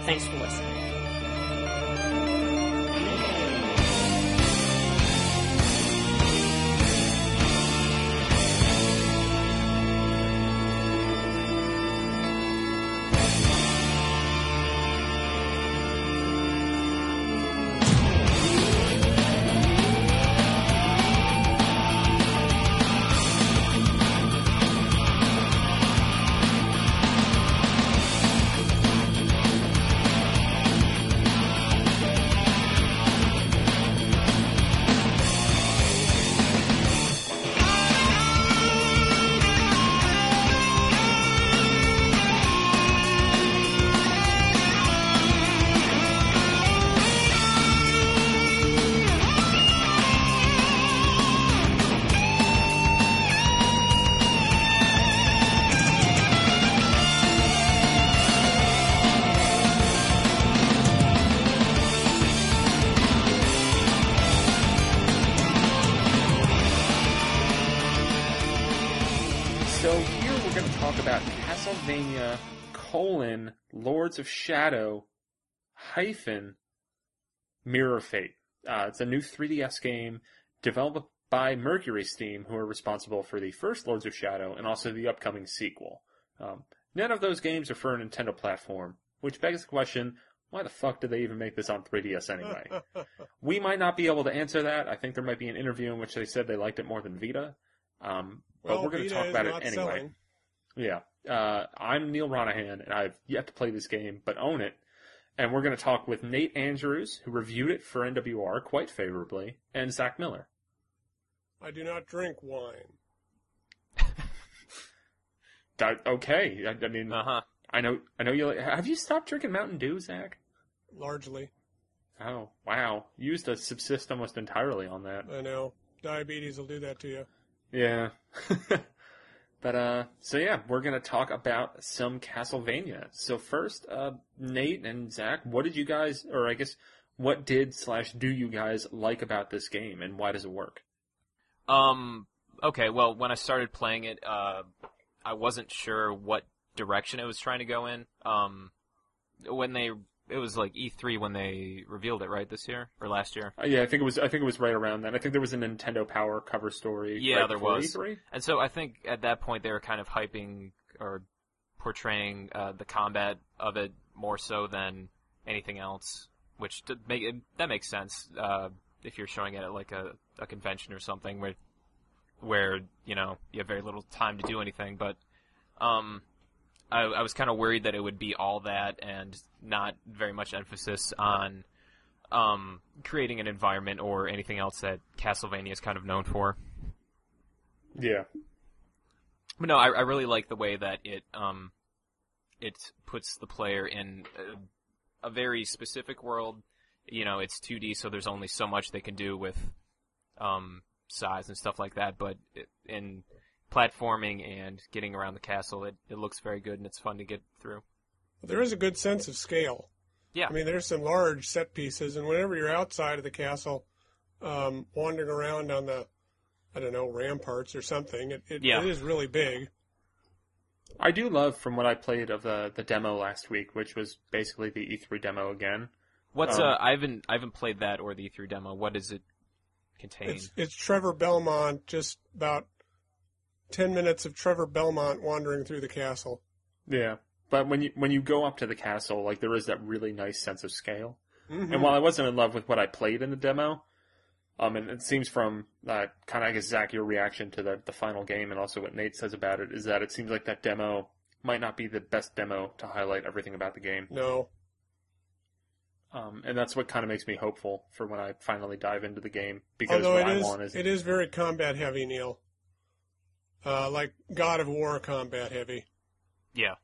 Thanks for listening. Lords of Shadow hyphen Mirror Fate. Uh, it's a new 3DS game developed by Mercury Steam, who are responsible for the first Lords of Shadow and also the upcoming sequel. Um, none of those games are for a Nintendo platform, which begs the question: Why the fuck did they even make this on 3DS anyway? we might not be able to answer that. I think there might be an interview in which they said they liked it more than Vita. Um, but well, we're going to talk about it anyway. selling. Yeah. Uh, I'm Neal Ronaghan, and I've yet to play this game, but own it. And we're going to talk with Nate Andrews, who reviewed it for NWR quite favorably, and Zach Miller. I do not drink wine. That- okay. I, I mean, Uh huh. I know, I know you. Like, have you stopped drinking Mountain Dew, Zach? Largely, Oh, wow. You used to subsist almost entirely on that. I know. Diabetes will do that to you. Yeah. but uh so yeah, we're gonna talk about some Castlevania. So first, uh Nate and Zach, what did you guys or I guess what did slash do you guys like about this game and why does it work? Um. Okay. Well, when I started playing it, uh, I wasn't sure what direction it was trying to go in. Um, when they, it was like E3 when they revealed it, right? This year or last year? Uh, yeah, I think it was I think it was right around then. I think there was a Nintendo Power cover story. Yeah, right there was. E3. And so I think at that point they were kind of hyping or portraying uh, the combat of it more so than anything else, which make it, that makes sense uh, if you're showing it at like a, a convention or something where where you know you have very little time to do anything. But um, I, I was kind of worried that it would be all that and not very much emphasis on um, creating an environment or anything else that Castlevania is kind of known for. Yeah. But no, I, I really like the way that it um, it puts the player in a, a very specific world. You know, it's 2D, so there's only so much they can do with um, size and stuff like that. But in platforming and getting around the castle, it, it looks very good and it's fun to get through. There is a good sense of scale. Yeah. I mean, there's some large set pieces, and whenever you're outside of the castle, um, wandering around on the, I don't know, ramparts or something, it, it, Yeah. it is really big. I do love from what I played of the the demo last week, which was basically the E3 demo again. What's Um, uh? I haven't I haven't played that or the E3 demo. What does it contain? It's, it's Trevor Belmont, just about 10 minutes of Trevor Belmont wandering through the castle. Yeah. But when you when you go up to the castle, like there is that really nice sense of scale. Mhm. And while I wasn't in love with what I played in the demo, um, and it seems from uh, kind of I guess Zach your reaction to the the final game, and also what Nate says about it, is that it seems like that demo might not be the best demo to highlight everything about the game. No. Um, and that's what kind of makes me hopeful for when I finally dive into the game because Although what I is, want is it is very combat heavy, Neal. Uh, like God of War combat heavy. yeah.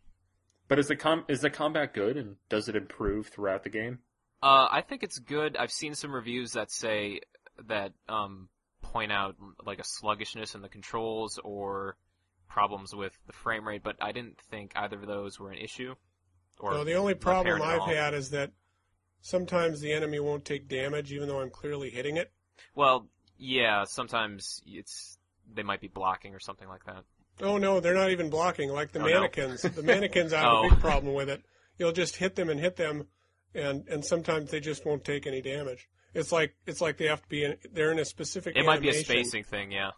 But is the com is the combat good and does it improve throughout the game? Uh, I think it's good. I've seen some reviews that say that um, point out like a sluggishness in the controls or problems with the frame rate, but I didn't think either of those were an issue. Or No, the only problem I've had is that sometimes the enemy won't take damage even though I'm clearly hitting it. Well, yeah, sometimes it's they might be blocking or something like that. Oh no, they're not even blocking. Like the Oh, no. mannequins, the mannequins I have Oh. a big problem with it. You'll just hit them and hit them, and and sometimes they just won't take any damage. It's like it's like they have to be in. They're in a specific. It might be a spacing thing, yeah.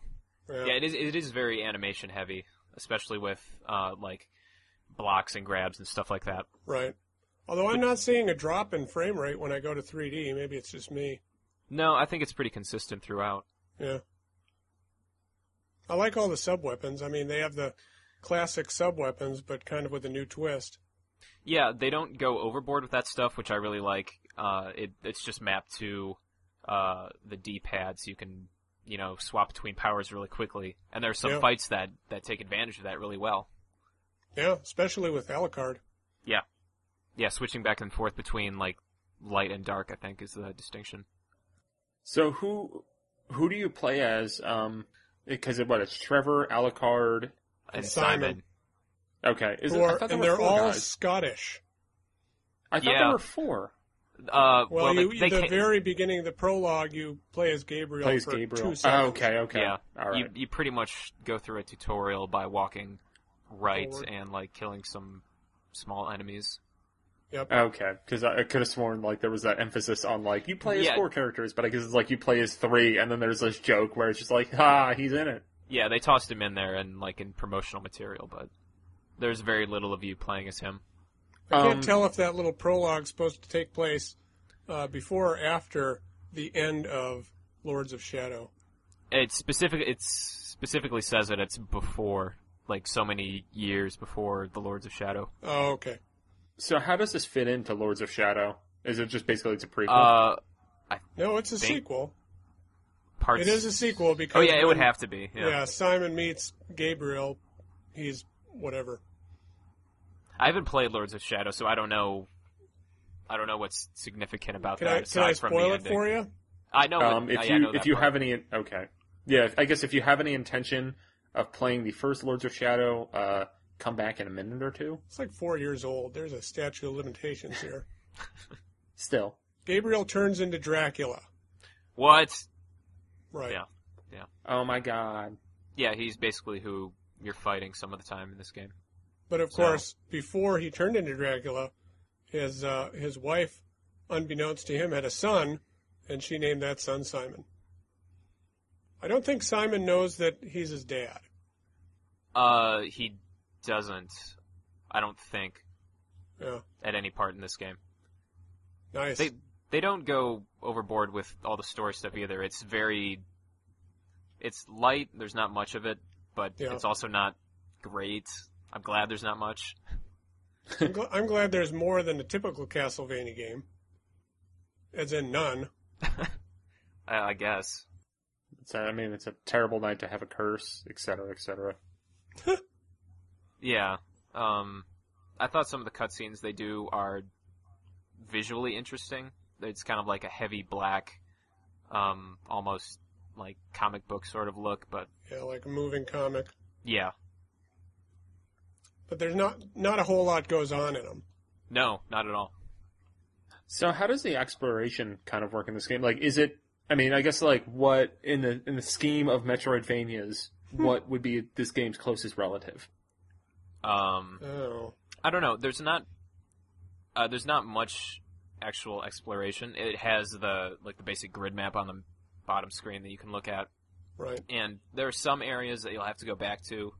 Yeah. Yeah, it is. It is very animation heavy, especially with uh, like blocks and grabs and stuff like that. Right. Although I'm not seeing a drop in frame rate when I go to 3D. Maybe it's just me. No, I think it's pretty consistent throughout. Yeah. I like all the sub weapons. I mean, they have the classic sub weapons, but kind of with a new twist. Yeah, they don't go overboard with that stuff, which I really like. Uh, it it's just mapped to uh, the D-pad, so you can you know swap between powers really quickly. And there's some Yeah. fights that that take advantage of that really well. Yeah, especially with Alucard. Yeah, yeah, switching back and forth between like light and dark, I think, is the distinction. So who who do you play as? Um, because it, what it's Trevor, Alucard. And Simon. Simon. Okay, is Who it, are- and they're all guys. Scottish. I thought Yeah. there were four. Uh, Well, well, you, they, they the very beginning of the prologue, you play as Gabriel Plays for Gabriel. two seconds. Oh, okay, okay. Yeah, All right. you you pretty much go through a tutorial by walking right Forward. and like killing some small enemies. Yep. Okay, because I, I could have sworn like there was that emphasis on like you play as Yeah. four characters, but I guess it's like you play as three, and then there's this joke where it's just like, ah, he's in it. Yeah, they tossed him in there and like in promotional material, but there's very little of you playing as him. I can't Um, tell if that little prologue's supposed to take place uh, before or after the end of Lords of Shadow. It specific it specifically says that it's before like so many years before the Lords of Shadow. Oh, okay. So how does this fit into Lords of Shadow? Is it just basically it's a prequel? Uh, No, it's a Think- sequel. parts. It is a sequel because Oh yeah, it would have to be. Yeah. Yeah. Simon meets Gabriel. He's whatever. I haven't played Lords of Shadow, so I don't know. I don't know what's significant about Can that I can aside I from spoil the it ending. for you? I know. um, if I, you I know if you part. have any, okay, yeah, I guess if you have any intention of playing the first Lords of Shadow, uh, come back in a minute or two. It's like four years old. There's a statute of limitations here. Still, Gabriel turns into Dracula. what? Right. Yeah. Yeah. Oh my god, Yeah, he's basically who you're fighting some of the time in this game. But of So- course, before he turned into Dracula, his uh, his wife, unbeknownst to him, had a son, and she named that son Simon. I don't think Simon knows that he's his dad. Uh, he doesn't. I don't think Yeah, at any part in this game. nice. They they don't go overboard with all the story stuff either. It's very. It's light. There's not much of it, but Yeah. it's also not great. I'm glad there's not much. I'm, gl- I'm glad there's more than the typical Castlevania game, as in none. I, I guess. it's, I mean, it's a terrible night to have a curse, etc., etc. Yeah. Um, I thought some of the cutscenes they do are visually interesting. It's kind of like a heavy black, um, almost like comic book sort of look, but Yeah, like a moving comic. yeah. But there's not not a whole lot goes on in them. No, not at all. So how does the exploration kind of work in this game? Like, is it? I mean, I guess like what in the in the scheme of Metroidvanias, what would be this game's closest relative? Um, Oh, I don't know. There's not, uh, there's not much actual exploration. It has the like the basic grid map on the bottom screen that you can look at, right. and there are some areas that you'll have to go back to,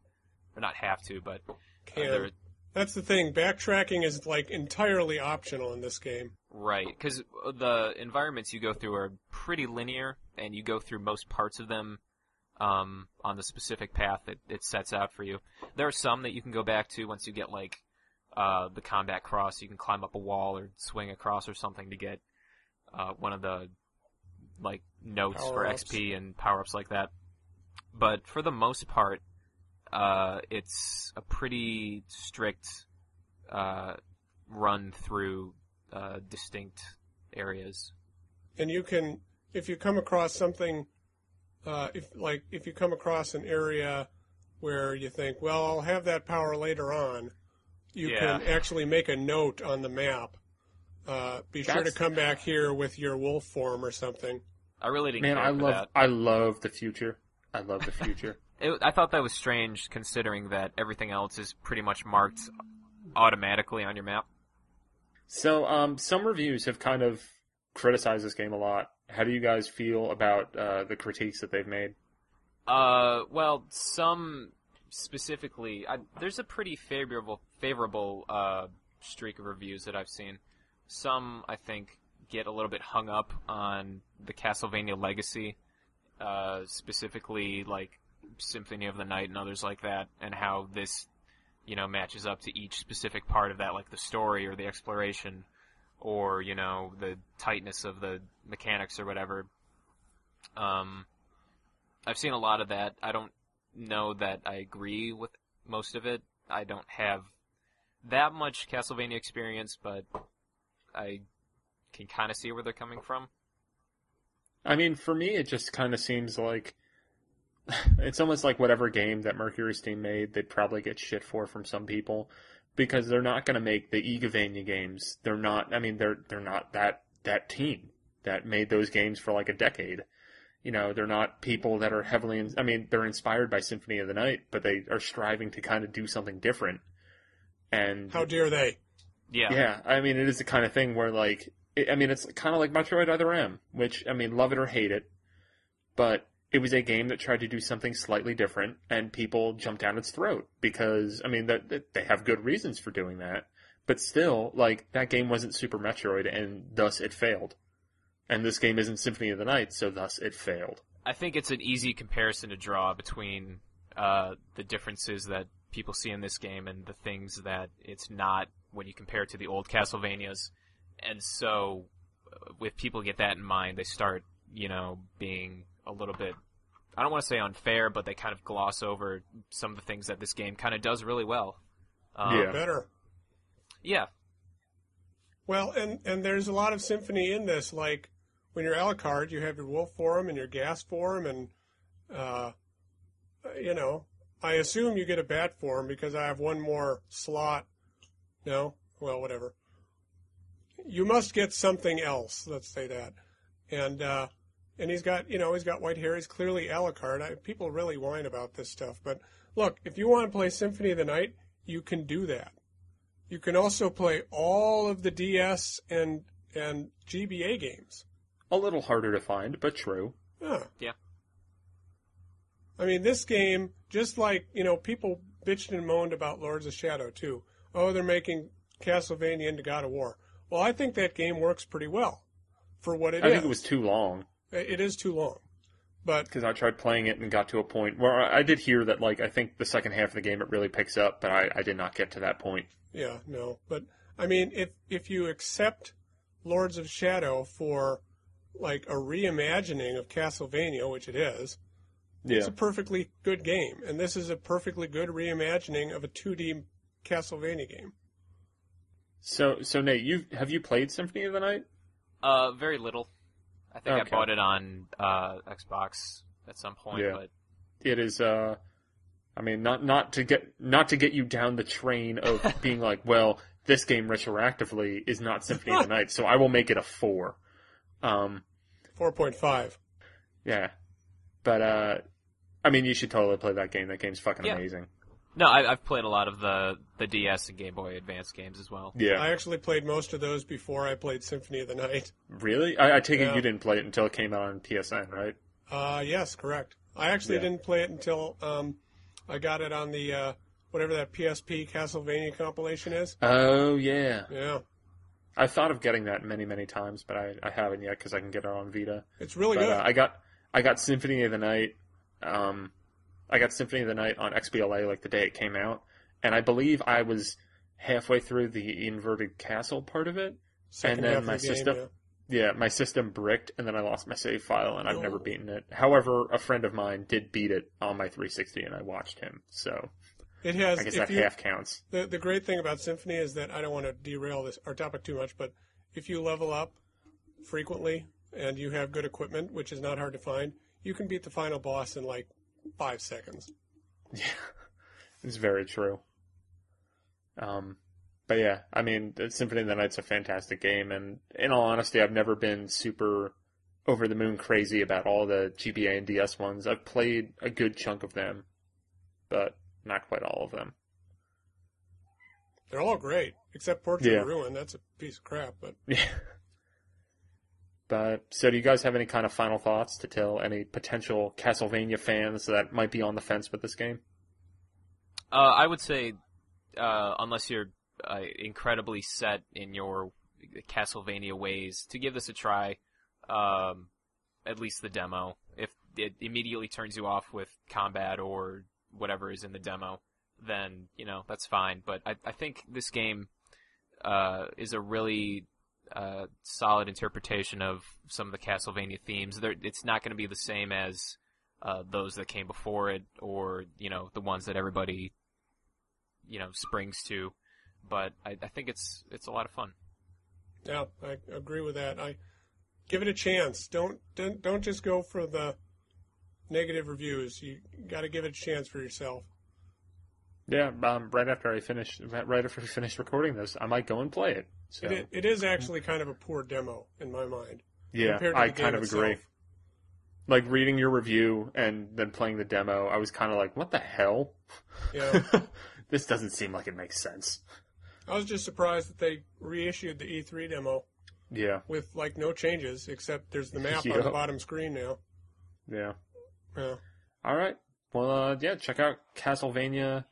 or not have to, but uh, there, That's the thing. Backtracking is like entirely optional in this game. Right, because the environments you go through are pretty linear, and you go through most parts of them um, on the specific path that it sets out for you. There are some that you can go back to once you get like uh, the combat cross. You can climb up a wall or swing across or something to get uh, one of the like notes for Power-ups. XP and power ups like that. But for the most part, uh, it's a pretty strict uh, run through uh, distinct areas. and you can if you come across something uh, if like if you come across an area where you think well i'll have that power later on you Yeah. can actually make a note on the map. Uh, be sure to come back here with your wolf form or something. I really didn't Man, care I for love that. I love the future. I love the future. It, I thought that was strange, considering that everything else is pretty much marked automatically on your map. so, um, some reviews have kind of criticized this game a lot. How do you guys feel about uh, the critiques that they've made? Uh, well, some specifically, I, there's a pretty favorable favorable uh, streak of reviews that I've seen. Some, I think, get a little bit hung up on the Castlevania legacy, uh, specifically like Symphony of the Night and others like that, and how this, you know, matches up to each specific part of that, like the story or the exploration, or you know, the tightness of the mechanics or whatever. Um, I've seen a lot of that. I don't know that I agree with most of it. I don't have that much Castlevania experience, but I can kind of see where they're coming from. I mean, for me, it just kind of seems like it's almost like whatever game that Mercury Steam made, they'd probably get shit for from some people because they're not going to make the Igavania games. They're not. I mean, they're they're not that that team that made those games for like a decade. You know, they're not people that are heavily. In, I mean, they're inspired by Symphony of the Night, but they are striving to kind of do something different. And How dare they? Yeah. yeah, I mean, it is the kind of thing where, like, it, I mean, it's kind of like Metroid Other M, which, I mean, love it or hate it, but it was a game that tried to do something slightly different, and people jumped down its throat because, I mean, that they have good reasons for doing that, but still, like, that game wasn't Super Metroid, and thus it failed. And this game isn't Symphony of the Night, so thus it failed. I think it's an easy comparison to draw between uh, the differences that people see in this game and the things that it's not when you compare it to the old Castlevanias. And so, uh, if people get that in mind, they start, you know, being a little bit. I don't want to say unfair, but they kind of gloss over some of the things that this game kind of does really well. Um, Yeah. Better. Yeah. Well, and and there's a lot of symphony in this. Like when you're Alucard, you have your wolf form and your gas form, and uh, you know, I assume you get a bat form because I have one more slot. No, well, whatever. You must get something else. Let's say that, and uh, and he's got you know he's got white hair. He's clearly Alucard. I, people really whine about this stuff, but look, if you want to play Symphony of the Night, you can do that. You can also play all of the DS and and GBA games. A little harder to find, but true. Huh. Yeah. I mean, this game, just like you know, people bitched and moaned about Lords of Shadow too. Oh, they're making Castlevania into God of War. Well, I think that game works pretty well for what it I is. think it was too long. It is too long, but because I tried playing it and got to a point where I I did hear that like I think the second half of the game it really picks up, but I, I did not get to that point. Yeah, no. But I mean, if if you accept Lords of Shadow for like a reimagining of Castlevania, which it is, Yeah. it's a perfectly good game, and this is a perfectly good reimagining of a 2D Castlevania game. So so Nate, you have you played Symphony of the Night? Uh, very little. I think Okay. I bought it on uh, Xbox at some point, Yeah. but It is uh I mean not not to get not to get you down the train of being like, well, this game retroactively is not Symphony of the Night, so I will make it a 4. Um 4.5. yeah. But uh I mean you should totally play that game. That game's fucking Yeah. amazing. No, I, I've played a lot of the the DS and Game Boy Advance games as well. Yeah. I actually played most of those before I played Symphony of the Night. really? I, I take it you didn't play it until it came out on PSN, right? Uh, yes, correct. I actually Yeah. didn't play it until um, I got it on the uh, whatever that PSP Castlevania compilation is. Oh yeah. Yeah, I thought of getting that many, many times, but I, I haven't yet because I can get it on Vita. it's really But good. uh, I got I got Symphony of the Night. Um, I got Symphony of the Night on XBLA like the day it came out, and I believe I was halfway through the inverted castle part of it. Second and then my game, system- yeah. Yeah, my system bricked, and then I lost my save file, and I've never Oh. beaten it. However, a friend of mine did beat it on my 360, and I watched him. So It has. I guess if that you, half counts. the the great thing about Symphony is that I don't want to derail this our topic too much, but if you level up frequently and you have good equipment, which is not hard to find, you can beat the final boss in like five seconds. Yeah, it's very true. Um, but yeah, I mean, Symphony of the Night's a fantastic game, and in all honesty, I've never been super over the moon crazy about all the GBA and DS ones. I've played a good chunk of them, but not quite all of them. They're all great, except Portrait Yeah. of Ruin. That's a piece of crap, but Yeah. But so, do you guys have any kind of final thoughts to tell any potential Castlevania fans that might be on the fence with this game? Uh, I would say, uh, unless you're uh, incredibly set in your Castlevania ways, to give this a try. Um, at least the demo. If it immediately turns you off with combat or whatever is in the demo, then you know that's fine. But I, I think this game uh, is a really uh, solid interpretation of some of the Castlevania themes. There, it's not going to be the same as uh, those that came before it, or you know the ones that everybody you know springs to. But I, I think it's it's a lot of fun. yeah, I agree with that. I give it a chance. Don't don't don't just go for the negative reviews. You got to give it a chance for yourself. Yeah, um, right after I finish, right after we finish recording this, I might go and play it. So It, it is actually kind of a poor demo in my mind. yeah, I kind of agree. itself. Like reading your review and then playing the demo, I was kind of like, "What the hell? Yeah. this doesn't seem like it makes sense." I was just surprised that they reissued the E3 demo Yeah, with like no changes except there's the map on the bottom screen now. yeah. Yeah. All right. Well, uh, yeah, check out Castlevania,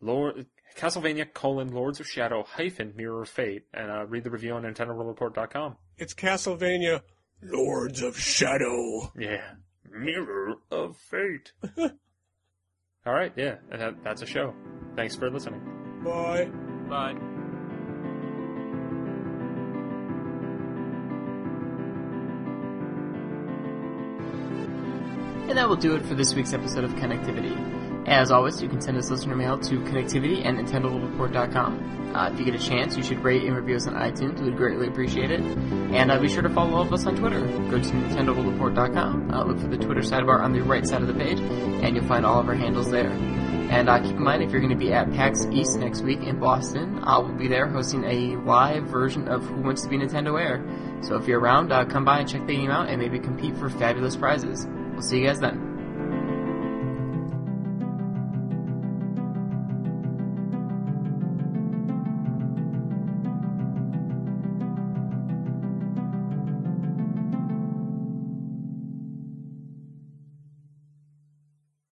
Lord, Castlevania colon Lords of Shadow hyphen Mirror of Fate, and uh, read the review on NintendoReport.com. It's Castlevania Lords of Shadow. Yeah, Mirror of Fate. All right, yeah, that, that's a show. Thanks for listening. Bye. Bye. And that will do it for this week's episode of Connectivity. As always, you can send us listener mail to connectivity at nintendoworldreport.com. Uh, if you get a chance, you should rate and review us on iTunes. We'd greatly appreciate it. And uh, be sure to follow all of us on Twitter. Go to nintendoworldreport.com, uh, look for the Twitter sidebar on the right side of the page, and you'll find all of our handles there. And uh, keep in mind, if you're going to be at PAX East next week in Boston, I will be there hosting a live version of Who Wants to Be Nintendoaire. So if you're around, uh, come by and check the game out and maybe compete for fabulous prizes. We'll see you guys then.